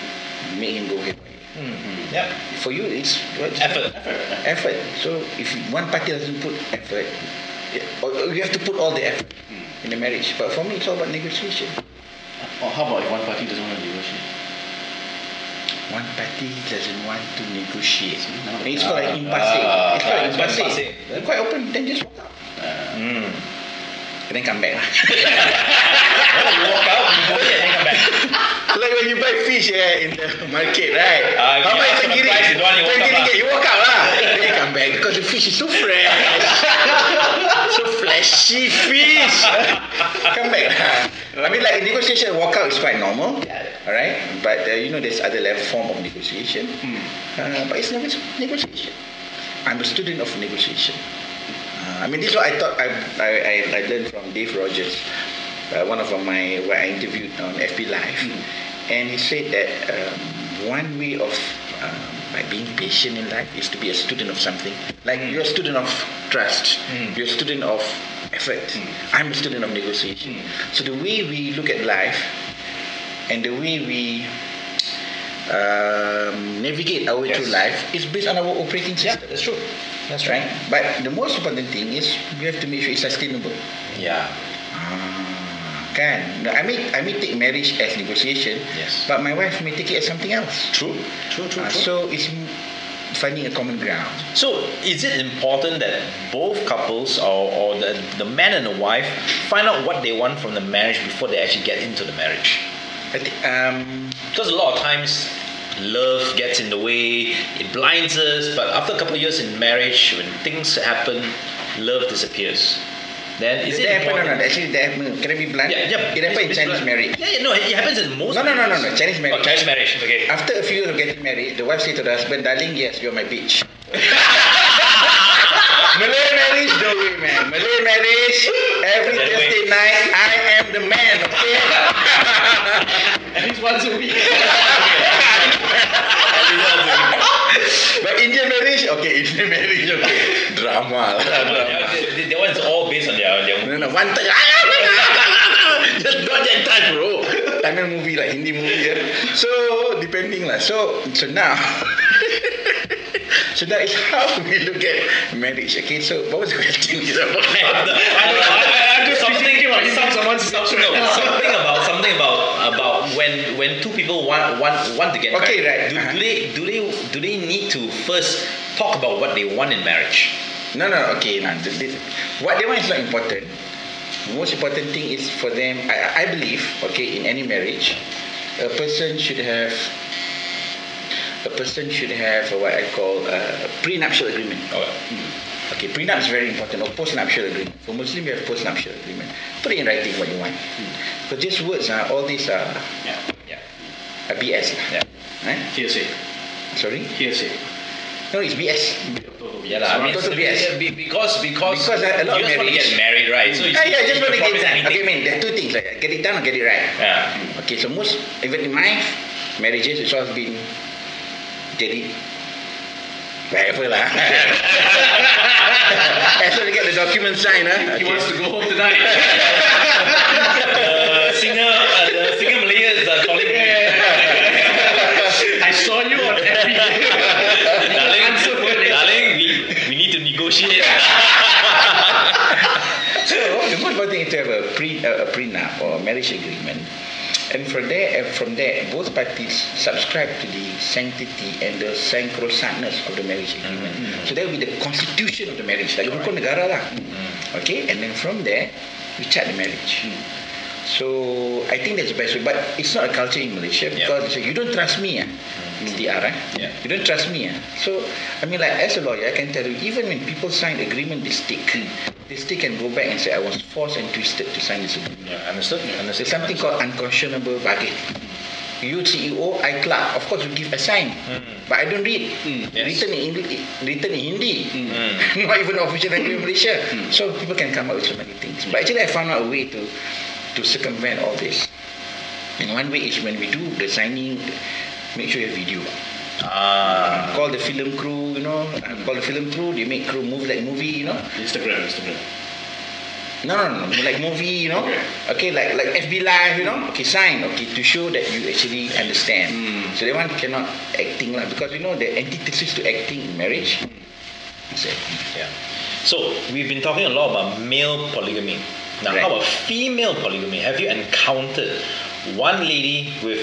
make him go haywire. Mm-hmm. Yeah. For you, it's what? Effort. Effort. So if one party doesn't put effort, it- or or you have to put all the effort in the marriage. But for me, it's all about negotiation. Or how about if one party doesn't want to negotiate? One party doesn't want to negotiate. It's called like impasse. ah, it's called ah, like impasse. You're quite open, then just walk out. Mm. And then come. Well, you walk out, you go then come back. *laughs* like when you buy fish yeah, in the market, right? Ah, How you much the price, you don't want, you walk out lah. You walk out lah. then you come back because the fish is so fresh. *laughs* so fleshy fish. come back lah. I mean like negotiation walk out is quite normal. Alright? But uh, you know there's other level form of negotiation. Uh, but it's never negotiation. I'm a student of negotiation. I mean, this is what I thought I, I, I, learned from Dave Rogers, uh, one of my, where I interviewed on FB Live. And he said that um, one way of um, by being patient in life is to be a student of something. Like you're a student of trust, you're a student of effort. I'm a student of negotiation. So the way we look at life and the way we um, navigate our way Yes. through life is based on our operating Yeah, system. that's true. That's right. But the most important thing is you have to make sure it's sustainable. Yeah. Ah, kan? I may I may take marriage as negotiation, Yes. but my wife may take it as something else. True. True, true, Ah, true. so it's finding a common ground. So, is it important that both couples or, or the, the man and the wife find out what they want from the marriage before they actually get into the marriage? I think, um, Because a lot of times love gets in the way, it blinds us, but after a couple of years in marriage, when things happen, love disappears. Then is that it happen or not? Actually, that happen. Can I be blunt? Yeah, yeah. It happened in Chinese marriage. Yeah, yeah, no, it happens in most. No, no, no, no, no. Chinese marriage. Oh, Chinese marriage. Okay. After a few years of getting married, the wife said to the husband, "Darling, yes, you're my bitch." Malay marriage, no way, man. Malay marriage, every Thursday night, I am the man. Okay. *laughs* At least once a week. but Indian marriage, okay, Indian marriage, okay. Drama *laughs* lah. Drama. that, one's all based on their their No, no, one touch. Ah, Just not that touch, bro. Tamil movie like Hindi movie. Yeah. So depending lah. So so now. *laughs* so that is how *laughs* we look at marriage. Okay, so what was the question? *laughs* I don't know. I, I, I'm just something, thinking about some- someone's no, something about something about about when when two people want want want to get Okay, married. right. Do, Uh-huh. do they do they do they need to first talk about what they want in marriage? No, no, okay. Th- what they want is not important. Most important thing is for them. I, I believe, okay, in any marriage, a person should have. A person should have what I call a prenuptial agreement. Okay. Okay, prenup is very important, or postnuptial agreement. For Muslim, we have postnuptial agreement. Put it in writing what you want. But just words, uh, all these are Yeah. Yeah. uh, BS. Yeah. Eh? Hearsay. Sorry? Hearsay. No, it's BS. Yeah, lah. I mean, Total BS. be- because because Because a lot you of just want to get married, right? So you, Ah, yeah, just want to get done. anything. Okay, I mean, there are two things, like get it done or get it right. Yeah. Okay, so most, even in my marriages, it's all been it whatever lah. As long as you get the document signed, huh? He Okay. wants to go home tonight. *laughs* The singer, uh, the singer Malaya is uh, calling me. *laughs* I saw you on every *laughs* darling, Answer for darling, we, we need to negotiate. So the most important thing is to have a pre uh, a prenup or marriage agreement, and from there from there both parties subscribe to the sanctity and the sacrosanctness of the marriage agreement. So that will be the constitution of the marriage, like rukun negara lah. Okay, and then from there we chart the marriage. So I think that's the best way. But it's not a culture in Malaysia Yeah. because say you don't trust me. Ah. R, eh? Yeah. You don't trust me. Ah. So I mean like as a lawyer I can tell you even when people sign agreement they stick. They stick and go back and say I was forced and twisted to sign this agreement. Yeah, understood. Understood. There's something called unconscionable bargain. You CEO, I clerk. Of course, you give a sign, but I don't read. yes. Written in English, written in Hindi. Mm. *laughs* Not even official language in Malaysia. So people can come up with so many things. But actually, I found out a way to to circumvent all this. And one way is when we do the signing, make sure you have video. Ah. Call the film crew, you know. uh, Call the film crew. They make crew move like movie, you know. Instagram, Instagram. No, no, no, like movie, you know. Okay, Okay. like like FB Live, you know. Okay, sign. Okay, to show that you actually understand. So that one cannot acting lah because you know the antithesis to acting in marriage. is acting. Yeah. So we've been talking a lot about male polygamy. Now, Right. how about female polygamy? Have you encountered one lady with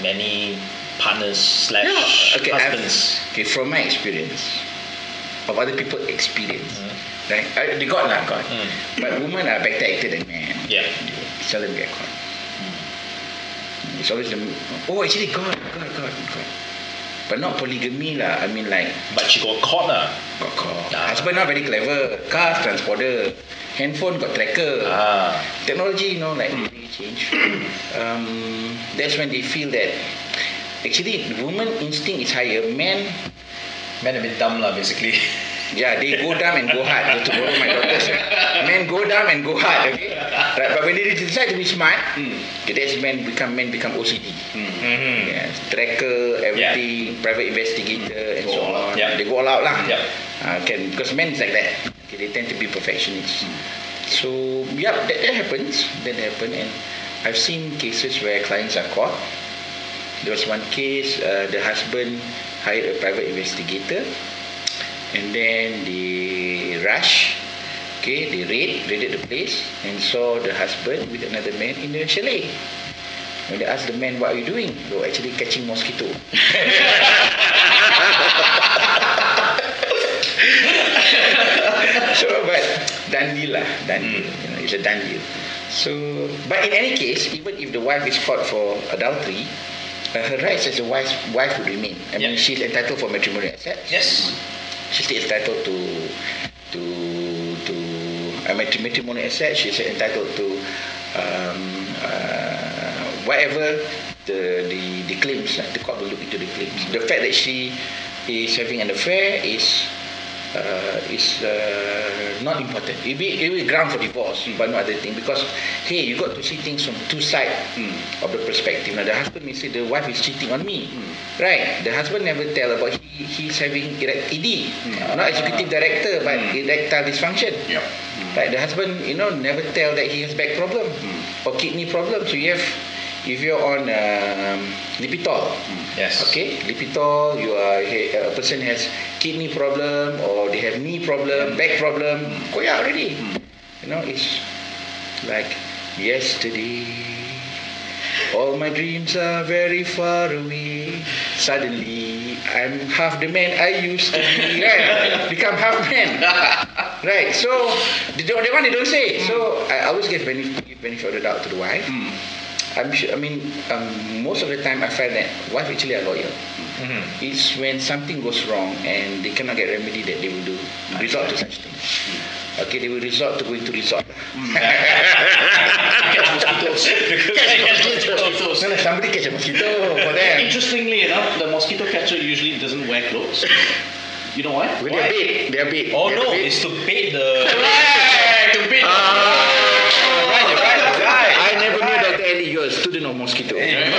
many partners slash Okay, I've- husbands? okay, from my experience, of other people experience, right? I, they got lah, got. Mm. But women are better acted than men. Yeah. They seldom get caught. It's always the oh actually God, God, God, God. But not polygamy lah. I mean like But she got caught lah. got caught. Ah. Husband not very clever. Car transporter. Handphone got tracker. Ah. Technology, you know, like really change. um, that's when they feel that actually woman instinct is higher. Men Men a bit dumb lah, basically. Yeah, they go dumb and go hard. To borrow my daughter's. Men go dumb and go hard. Okay, right? But when they decide to be smart, okay, that's men become men become OCD. mm-hmm. Yeah, tracker, everything, private investigator, and Go so on. Yeah. They go all out lah. Yeah. Uh, can because men is like that. Okay, they tend to be perfectionists. So yeah, that, that happens. That happen, and I've seen cases where clients are caught. There was one case, uh, the husband hired a private investigator, and then they rush. Okay, they raid, raided the place, and saw the husband with another man in the chalet. When they asked the man, "What are you doing?" They were actually catching mosquito. *laughs* *laughs* so, but deal lah, done deal. You know, it's a deal. So, but in any case, even if the wife is caught for adultery, uh, her rights as a wife wife would remain. I mean, Yeah. she's entitled for matrimonial assets. Yes. She's still entitled to to to a matri- matrimonial asset. She's entitled to um, uh, whatever the the the claims. The court will look into the claims. The fact that she is having an affair is uh, is uh, not important. It be it will ground for divorce, but no other thing because hey, you got to see things from two sides of the perspective. Now the husband may say the wife is cheating on me, right? The husband never tell about he, he's having erect ED, uh, not executive director, but erectile dysfunction. Yep. Right, the husband, you know, never tell that he has back problem or kidney problem. So you have, if you're on um, Lipitor, hmm, Yes. okay, Lipitor, you are a person has kidney problem or they have knee problem, hmm. back problem, go out already. Hmm. You know, it's like yesterday. All my dreams are very far away. Suddenly, I'm half the man I used to be. *laughs* Right? Become half man. *laughs* Right. So, the, the one they don't say. So, I always give benefit, benefit of the doubt to the wife. I'm sure. I mean, um, most of the time I find that wife actually are loyal. Mm-hmm. It's when something goes wrong and they cannot get remedy that they will do resort to such things. Okay, they will resort to going to resort. Catch mosquitoes. No, no, somebody catch a mosquito for them. Interestingly enough, the mosquito catcher usually doesn't wear clothes. You know why? With their bait, their bait. Oh their no, bait. it's to bait the. Right, to beat. Right, you're a student of mosquito. Eh. *laughs*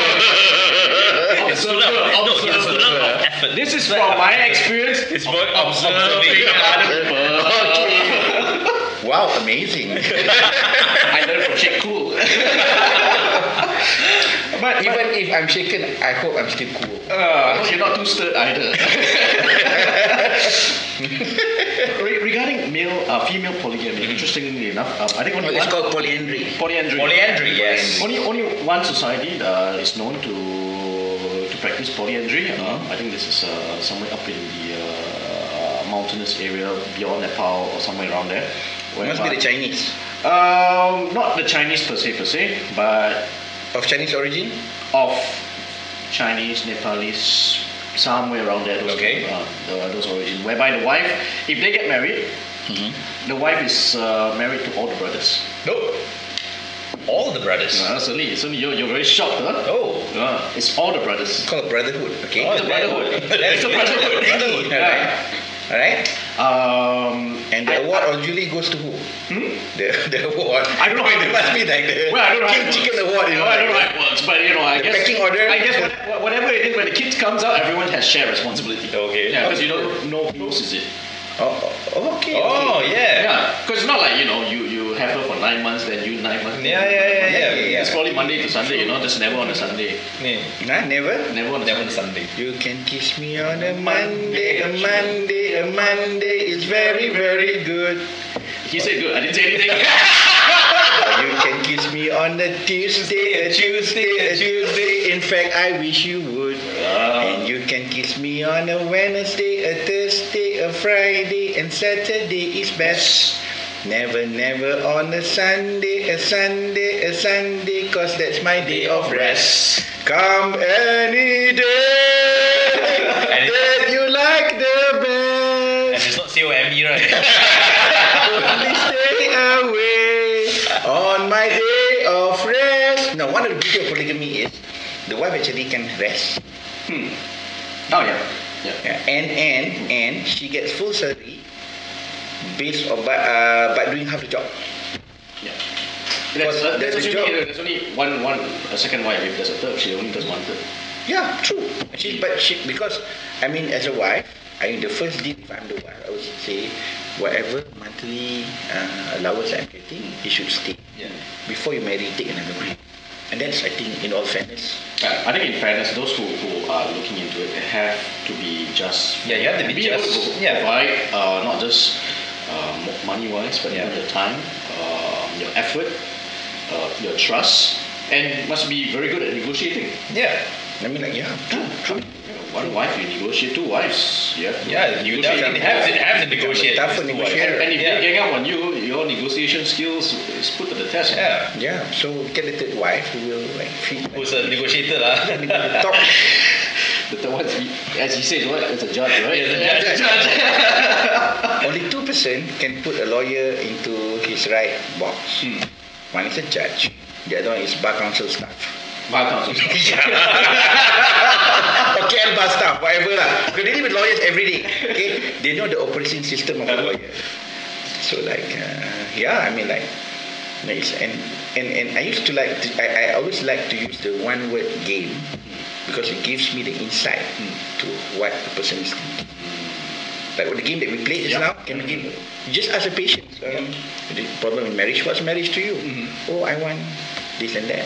It's student no, he's a student of effort. This is from my experience. It's for observing *laughs* other people. Wow, amazing. *laughs* I learned from Sheikh Cool. But Even if I'm shaken, I hope I'm still cool. uh, I hope you're not too stirred either. *laughs* Re- regarding male, uh, female polygamy, interestingly enough, um, I think Oh, only it's one called polyandry. polyandry. Polyandry, yes. Only only one society uh, is known to to practice polyandry. Uh, I think this is uh, somewhere up in the uh, mountainous area beyond Nepal or somewhere around there. Must be the Chinese. Um, not the Chinese per se per se, but Of Chinese origin? of Chinese, Nepalese, somewhere around there. Those Okay. uh, the, those origin. Whereby the wife, if they get married, the wife is uh, married to all the brothers. Nope. All the brothers. Uh, suddenly, suddenly you're, you're very shocked, huh? Oh. Uh, it's all the brothers. It's called brotherhood, okay? Oh, It's a brotherhood. It's a *laughs* brotherhood. Brotherhood, Yeah. Alright? Um, And the I- award usually goes to who? Hmm? The, the award. I don't know It must be like the Well, I don't know King. Chicken Award, you know. Well, I don't know how it works, but you know, I The guess pecking order? I guess what- whatever it is, when the kid comes out, everyone has share responsibility. Okay. Yeah, because you don't know whose is it. Oh, oh, okay. Oh, okay. yeah. Yeah, because it's not like you know you you have her for nine months, then you nine months. Yeah, yeah, yeah, yeah. Yeah. It's probably Monday to Sunday, you know, just never on a Sunday. Yeah. Nah, never? Never on a Never Sunday. Sunday. You can kiss me on a Monday, a Monday, a Monday is very, very good. He said good. I didn't say anything. *laughs* You can kiss me on a Tuesday, a Tuesday, a Tuesday. In fact, I wish you would. And you can kiss me on a Wednesday, a Thursday, a Friday, and Saturday is best. Never, never on a Sunday, a Sunday, a Sunday, cause that's my day of rest. Come any day *laughs* that you like the And best. it's not C-O-M-E, right? Only stay away on my day of rest. Now, one of the beauty of polygamy is the wife actually can rest. Hmm. oh yeah. Yeah. Yeah. And and and she gets full salary based on by uh, but doing half the job. Yeah. But uh, only, job. there's only one, one, a second wife. If there's a third, she only does one third. Yeah, true. She, but she because I mean as a wife, I mean the first deed if I'm the wife, I would say whatever monthly uh, allowance I'm getting, it should stay. Yeah. Before you marry, take another one. And that's I think in all fairness. Yeah, I think in fairness, those who, who are looking into it they have to be just. Yeah, you have to be able just, to yeah. provide uh, not just uh, money wise, but Yeah. your time, um, your effort, uh, your trust, and must be very good at negotiating. Yeah. I mean like yeah, true, true. One wife, you negotiate two wives. Yeah, Yeah, you definitely have to, have to negotiate. Tough with two And if Yeah. they gang up on you, your negotiation skills is put to the test. Yeah. Yeah, so get the third wife who will like feed like, Who's a negotiator lah? top. *laughs* The third one, as he says, what? It's a judge, right? Yeah, it's a judge. *laughs* *laughs* Only two person can put a lawyer into his right box. Hmm. One is a judge, the other one is bar council staff. Or KL bar staff, whatever lah. Because they deal with lawyers every day. Okay, they know the operating system of a lawyer. So like, uh, yeah, I mean like, nice. And and and I used to like, to, I I always like to use the one word game because it gives me the insight to what the person is thinking. Like the game that we played just Yeah. now, can we give? Just ask a patient. Um, the problem in marriage. What's marriage to you? Oh, I want this and that.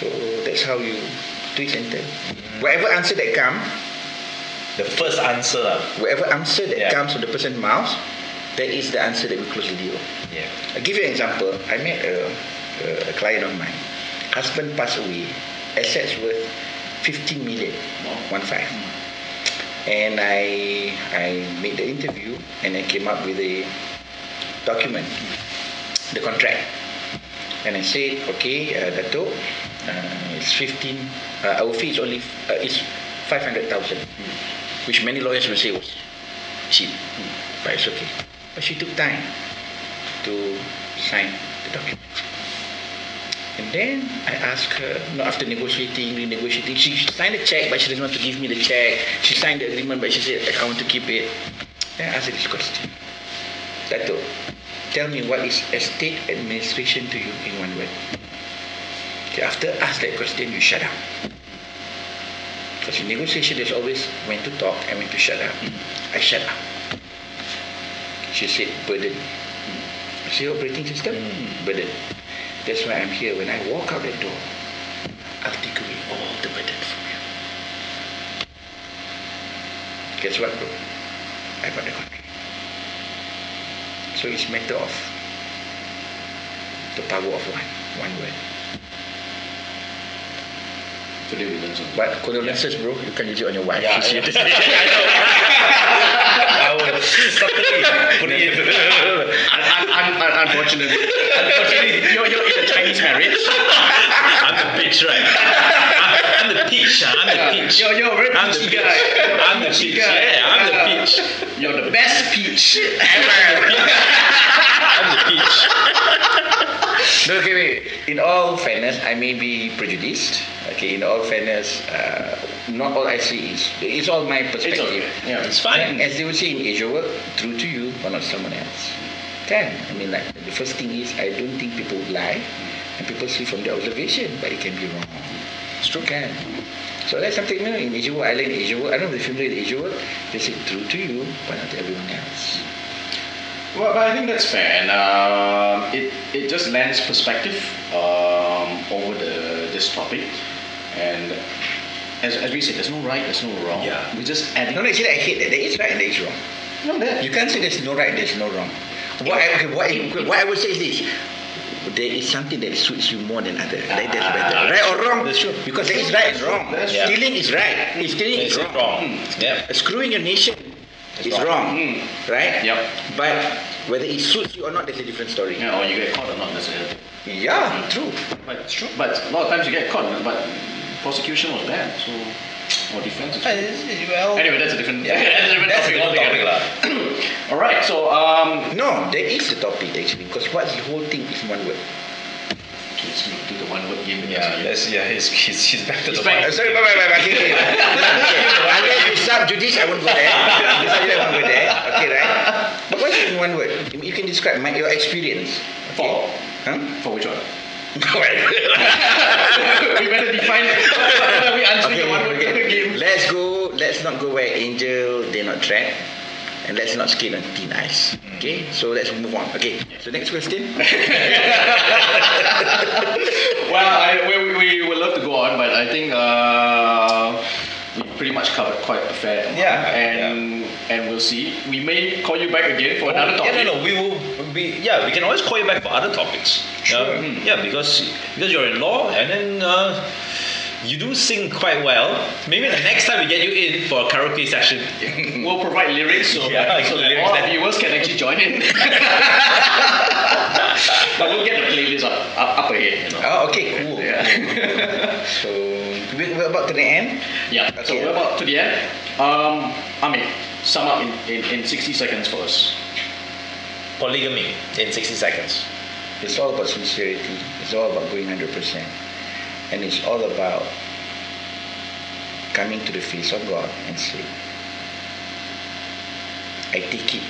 So that's how you twist and turn. Whatever answer that come, The first answer. ah. whatever answer that Yeah. comes from the person's mouth, that is the answer that we close the deal. Yeah. I'll give you an example. I met a, a, a client of mine. Husband passed away. Assets worth 15 million. One five. And I I made the interview and I came up with a document, the contract. And I said, okay, uh, Dato, uh, it's 15, uh, our fee is only, uh, is 500,000, which many lawyers will say was cheap, but it's okay. But she took time to sign the document. And then I asked her, you know, after negotiating, renegotiating, she signed the check, but she didn't want to give me the check. She signed the agreement, but she said, I want to keep it. Then I asked her this question. Dato, tell me what is estate administration to you in one word? Okay, after ask that question, you shut up. Because in negotiation, there's always when to talk and when to shut up. Hmm. I shut up. She said, burden. Hmm. I say, operating system? Hmm. Burden. That's why I'm here. When I walk out that door, I'll take away all the burden from you. Guess what, bro? I got the contract. So it's matter of the power of one, one word. Today we learn something. But condolences, bro. You can use it on your wife. Yeah, She's here yeah. *laughs* I will *laughs* *laughs* subtly put it in. Un- un- un- un- unfortunately, unfortunately, you're, you're in a Chinese marriage. I'm the bitch, right? I'm the peach. I'm the peach. You're, you're a very I'm the peach. guy. I'm the peach. Yeah, I'm the peach. You're the best peach ever. I'm the peach. No, okay, wait. In all fairness, I may be prejudiced. Okay, in all fairness, uh, not all I see is it's all my perspective. It's okay. Yeah, It's fine. As they would say in Asia work, true to you, but not someone else. Can I mean like the first thing is I don't think people would lie, and people see from their observation, but it can be wrong. It's true, can. So that's something you know, in Asia work. I learned Asia work. I don't know if you're familiar with Asia work. They say true to you, but not to everyone else. Well, but I think that's fair, and um, it it just lends perspective um, over the this topic, and as, as we said, there's no right, there's no wrong. Yeah. we just adding. No, no, actually I hate that. There is right and there is wrong. no, there. You can't say there's no right, there's no wrong. What I, okay, what, I, what I would say is this. There is something that suits you more than other. Like that's better. Ah, Right or wrong? that's true. Because there is right and wrong. That's true. Stealing is right. Stealing is It's wrong. wrong. Yeah. Screwing your nation It's is wrong. wrong. Mm. Right? Yep. But whether it suits you or not, that's a different story. Yeah, or you get caught or not necessarily. Yeah, true. But it's true. But a lot of times you get caught, but prosecution was bad, so or defense. Is Well, Anyway, that's a different. yeah, *laughs* that's a different that's a topic different altogether. topic. *clears throat* All right, so um, No, there is a topic actually because what's the whole thing is one word. let's do the one word game. Yeah, that's, yeah, he's, he's, he's back to He's the back. Uh, sorry, bye, bye, bye, bye. Okay, okay. okay. Unless you sub Judish, I won't go there. Sub judice, I won't go there. Okay, right? But what's in one word? You can describe my, your experience. For Huh? for which one? Okay, *laughs* we better define. we answering the one word okay. game. Let's go. Let's not go where angel they're not trapped. And let's not skate on thin ice. Okay, so let's move on. Okay, so next question. *laughs* Well, I, we, we would love to go on, but I think uh, pretty much covered quite a fair. Yeah, and and we'll see. We may call you back again for another topic. Yeah, no, no. We will be. Yeah, we can always call you back for other topics. Sure. Uh, yeah, because because you're in law, and then uh, you do sing quite well. Maybe the next time we get you in for a karaoke session. *laughs* We'll provide lyrics so, Yeah, that, so that lyrics all that- viewers can actually join in. *laughs* but we'll get the playlist up, up, up ahead. You know. Oh, okay, cool. Yeah. So we- we're about to the end. yeah. So Okay. we're about to the end. Um, Amir, sum up in, in, in 60 seconds for us. Polygamy in 60 seconds. It's all about sincerity. It's all about going 100%. and it's all about coming to the face of God and say, I take it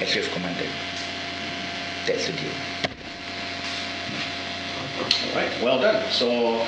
as you have commanded. That's the deal. All right, well done. So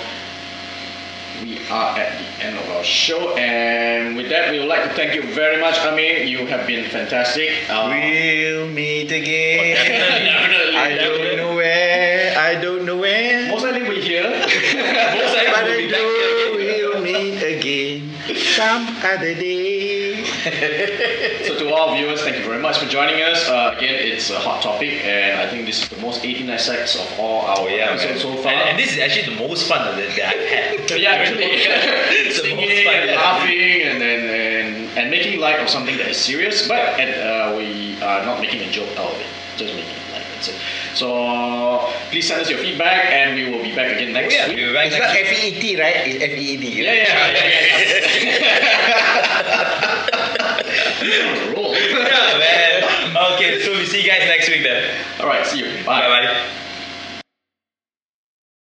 we are at the end of our show, and with that, we would like to thank you very much, Amir. You have been fantastic. Uh, We'll meet again. definitely, I don't know where. I don't know where. Most likely we're here. *laughs* Most likely we'll be back here. we'll meet again some other day. So to all viewers, thank you very much for joining us. Uh, again, it's a hot topic, and I think this is the most 18 sex of all our Oh yeah, man. so far. And, and this is actually the most fun that, that I've had. *laughs* yeah, *laughs* actually, It's the singing most fun, and yeah. laughing and, and, and, and making light of something that is serious, but and, uh, we are not making a joke out of it, just making it light. That's it. So please send us your feedback, and we will be back again next yeah, week. we'll back It's next not week. F E E T, right? It's F E E D. Yeah, yeah, yeah, yeah. yeah. *laughs* Roll. *laughs* Yeah, man. Okay, so we see you guys next week then. All right, see you. Bye bye.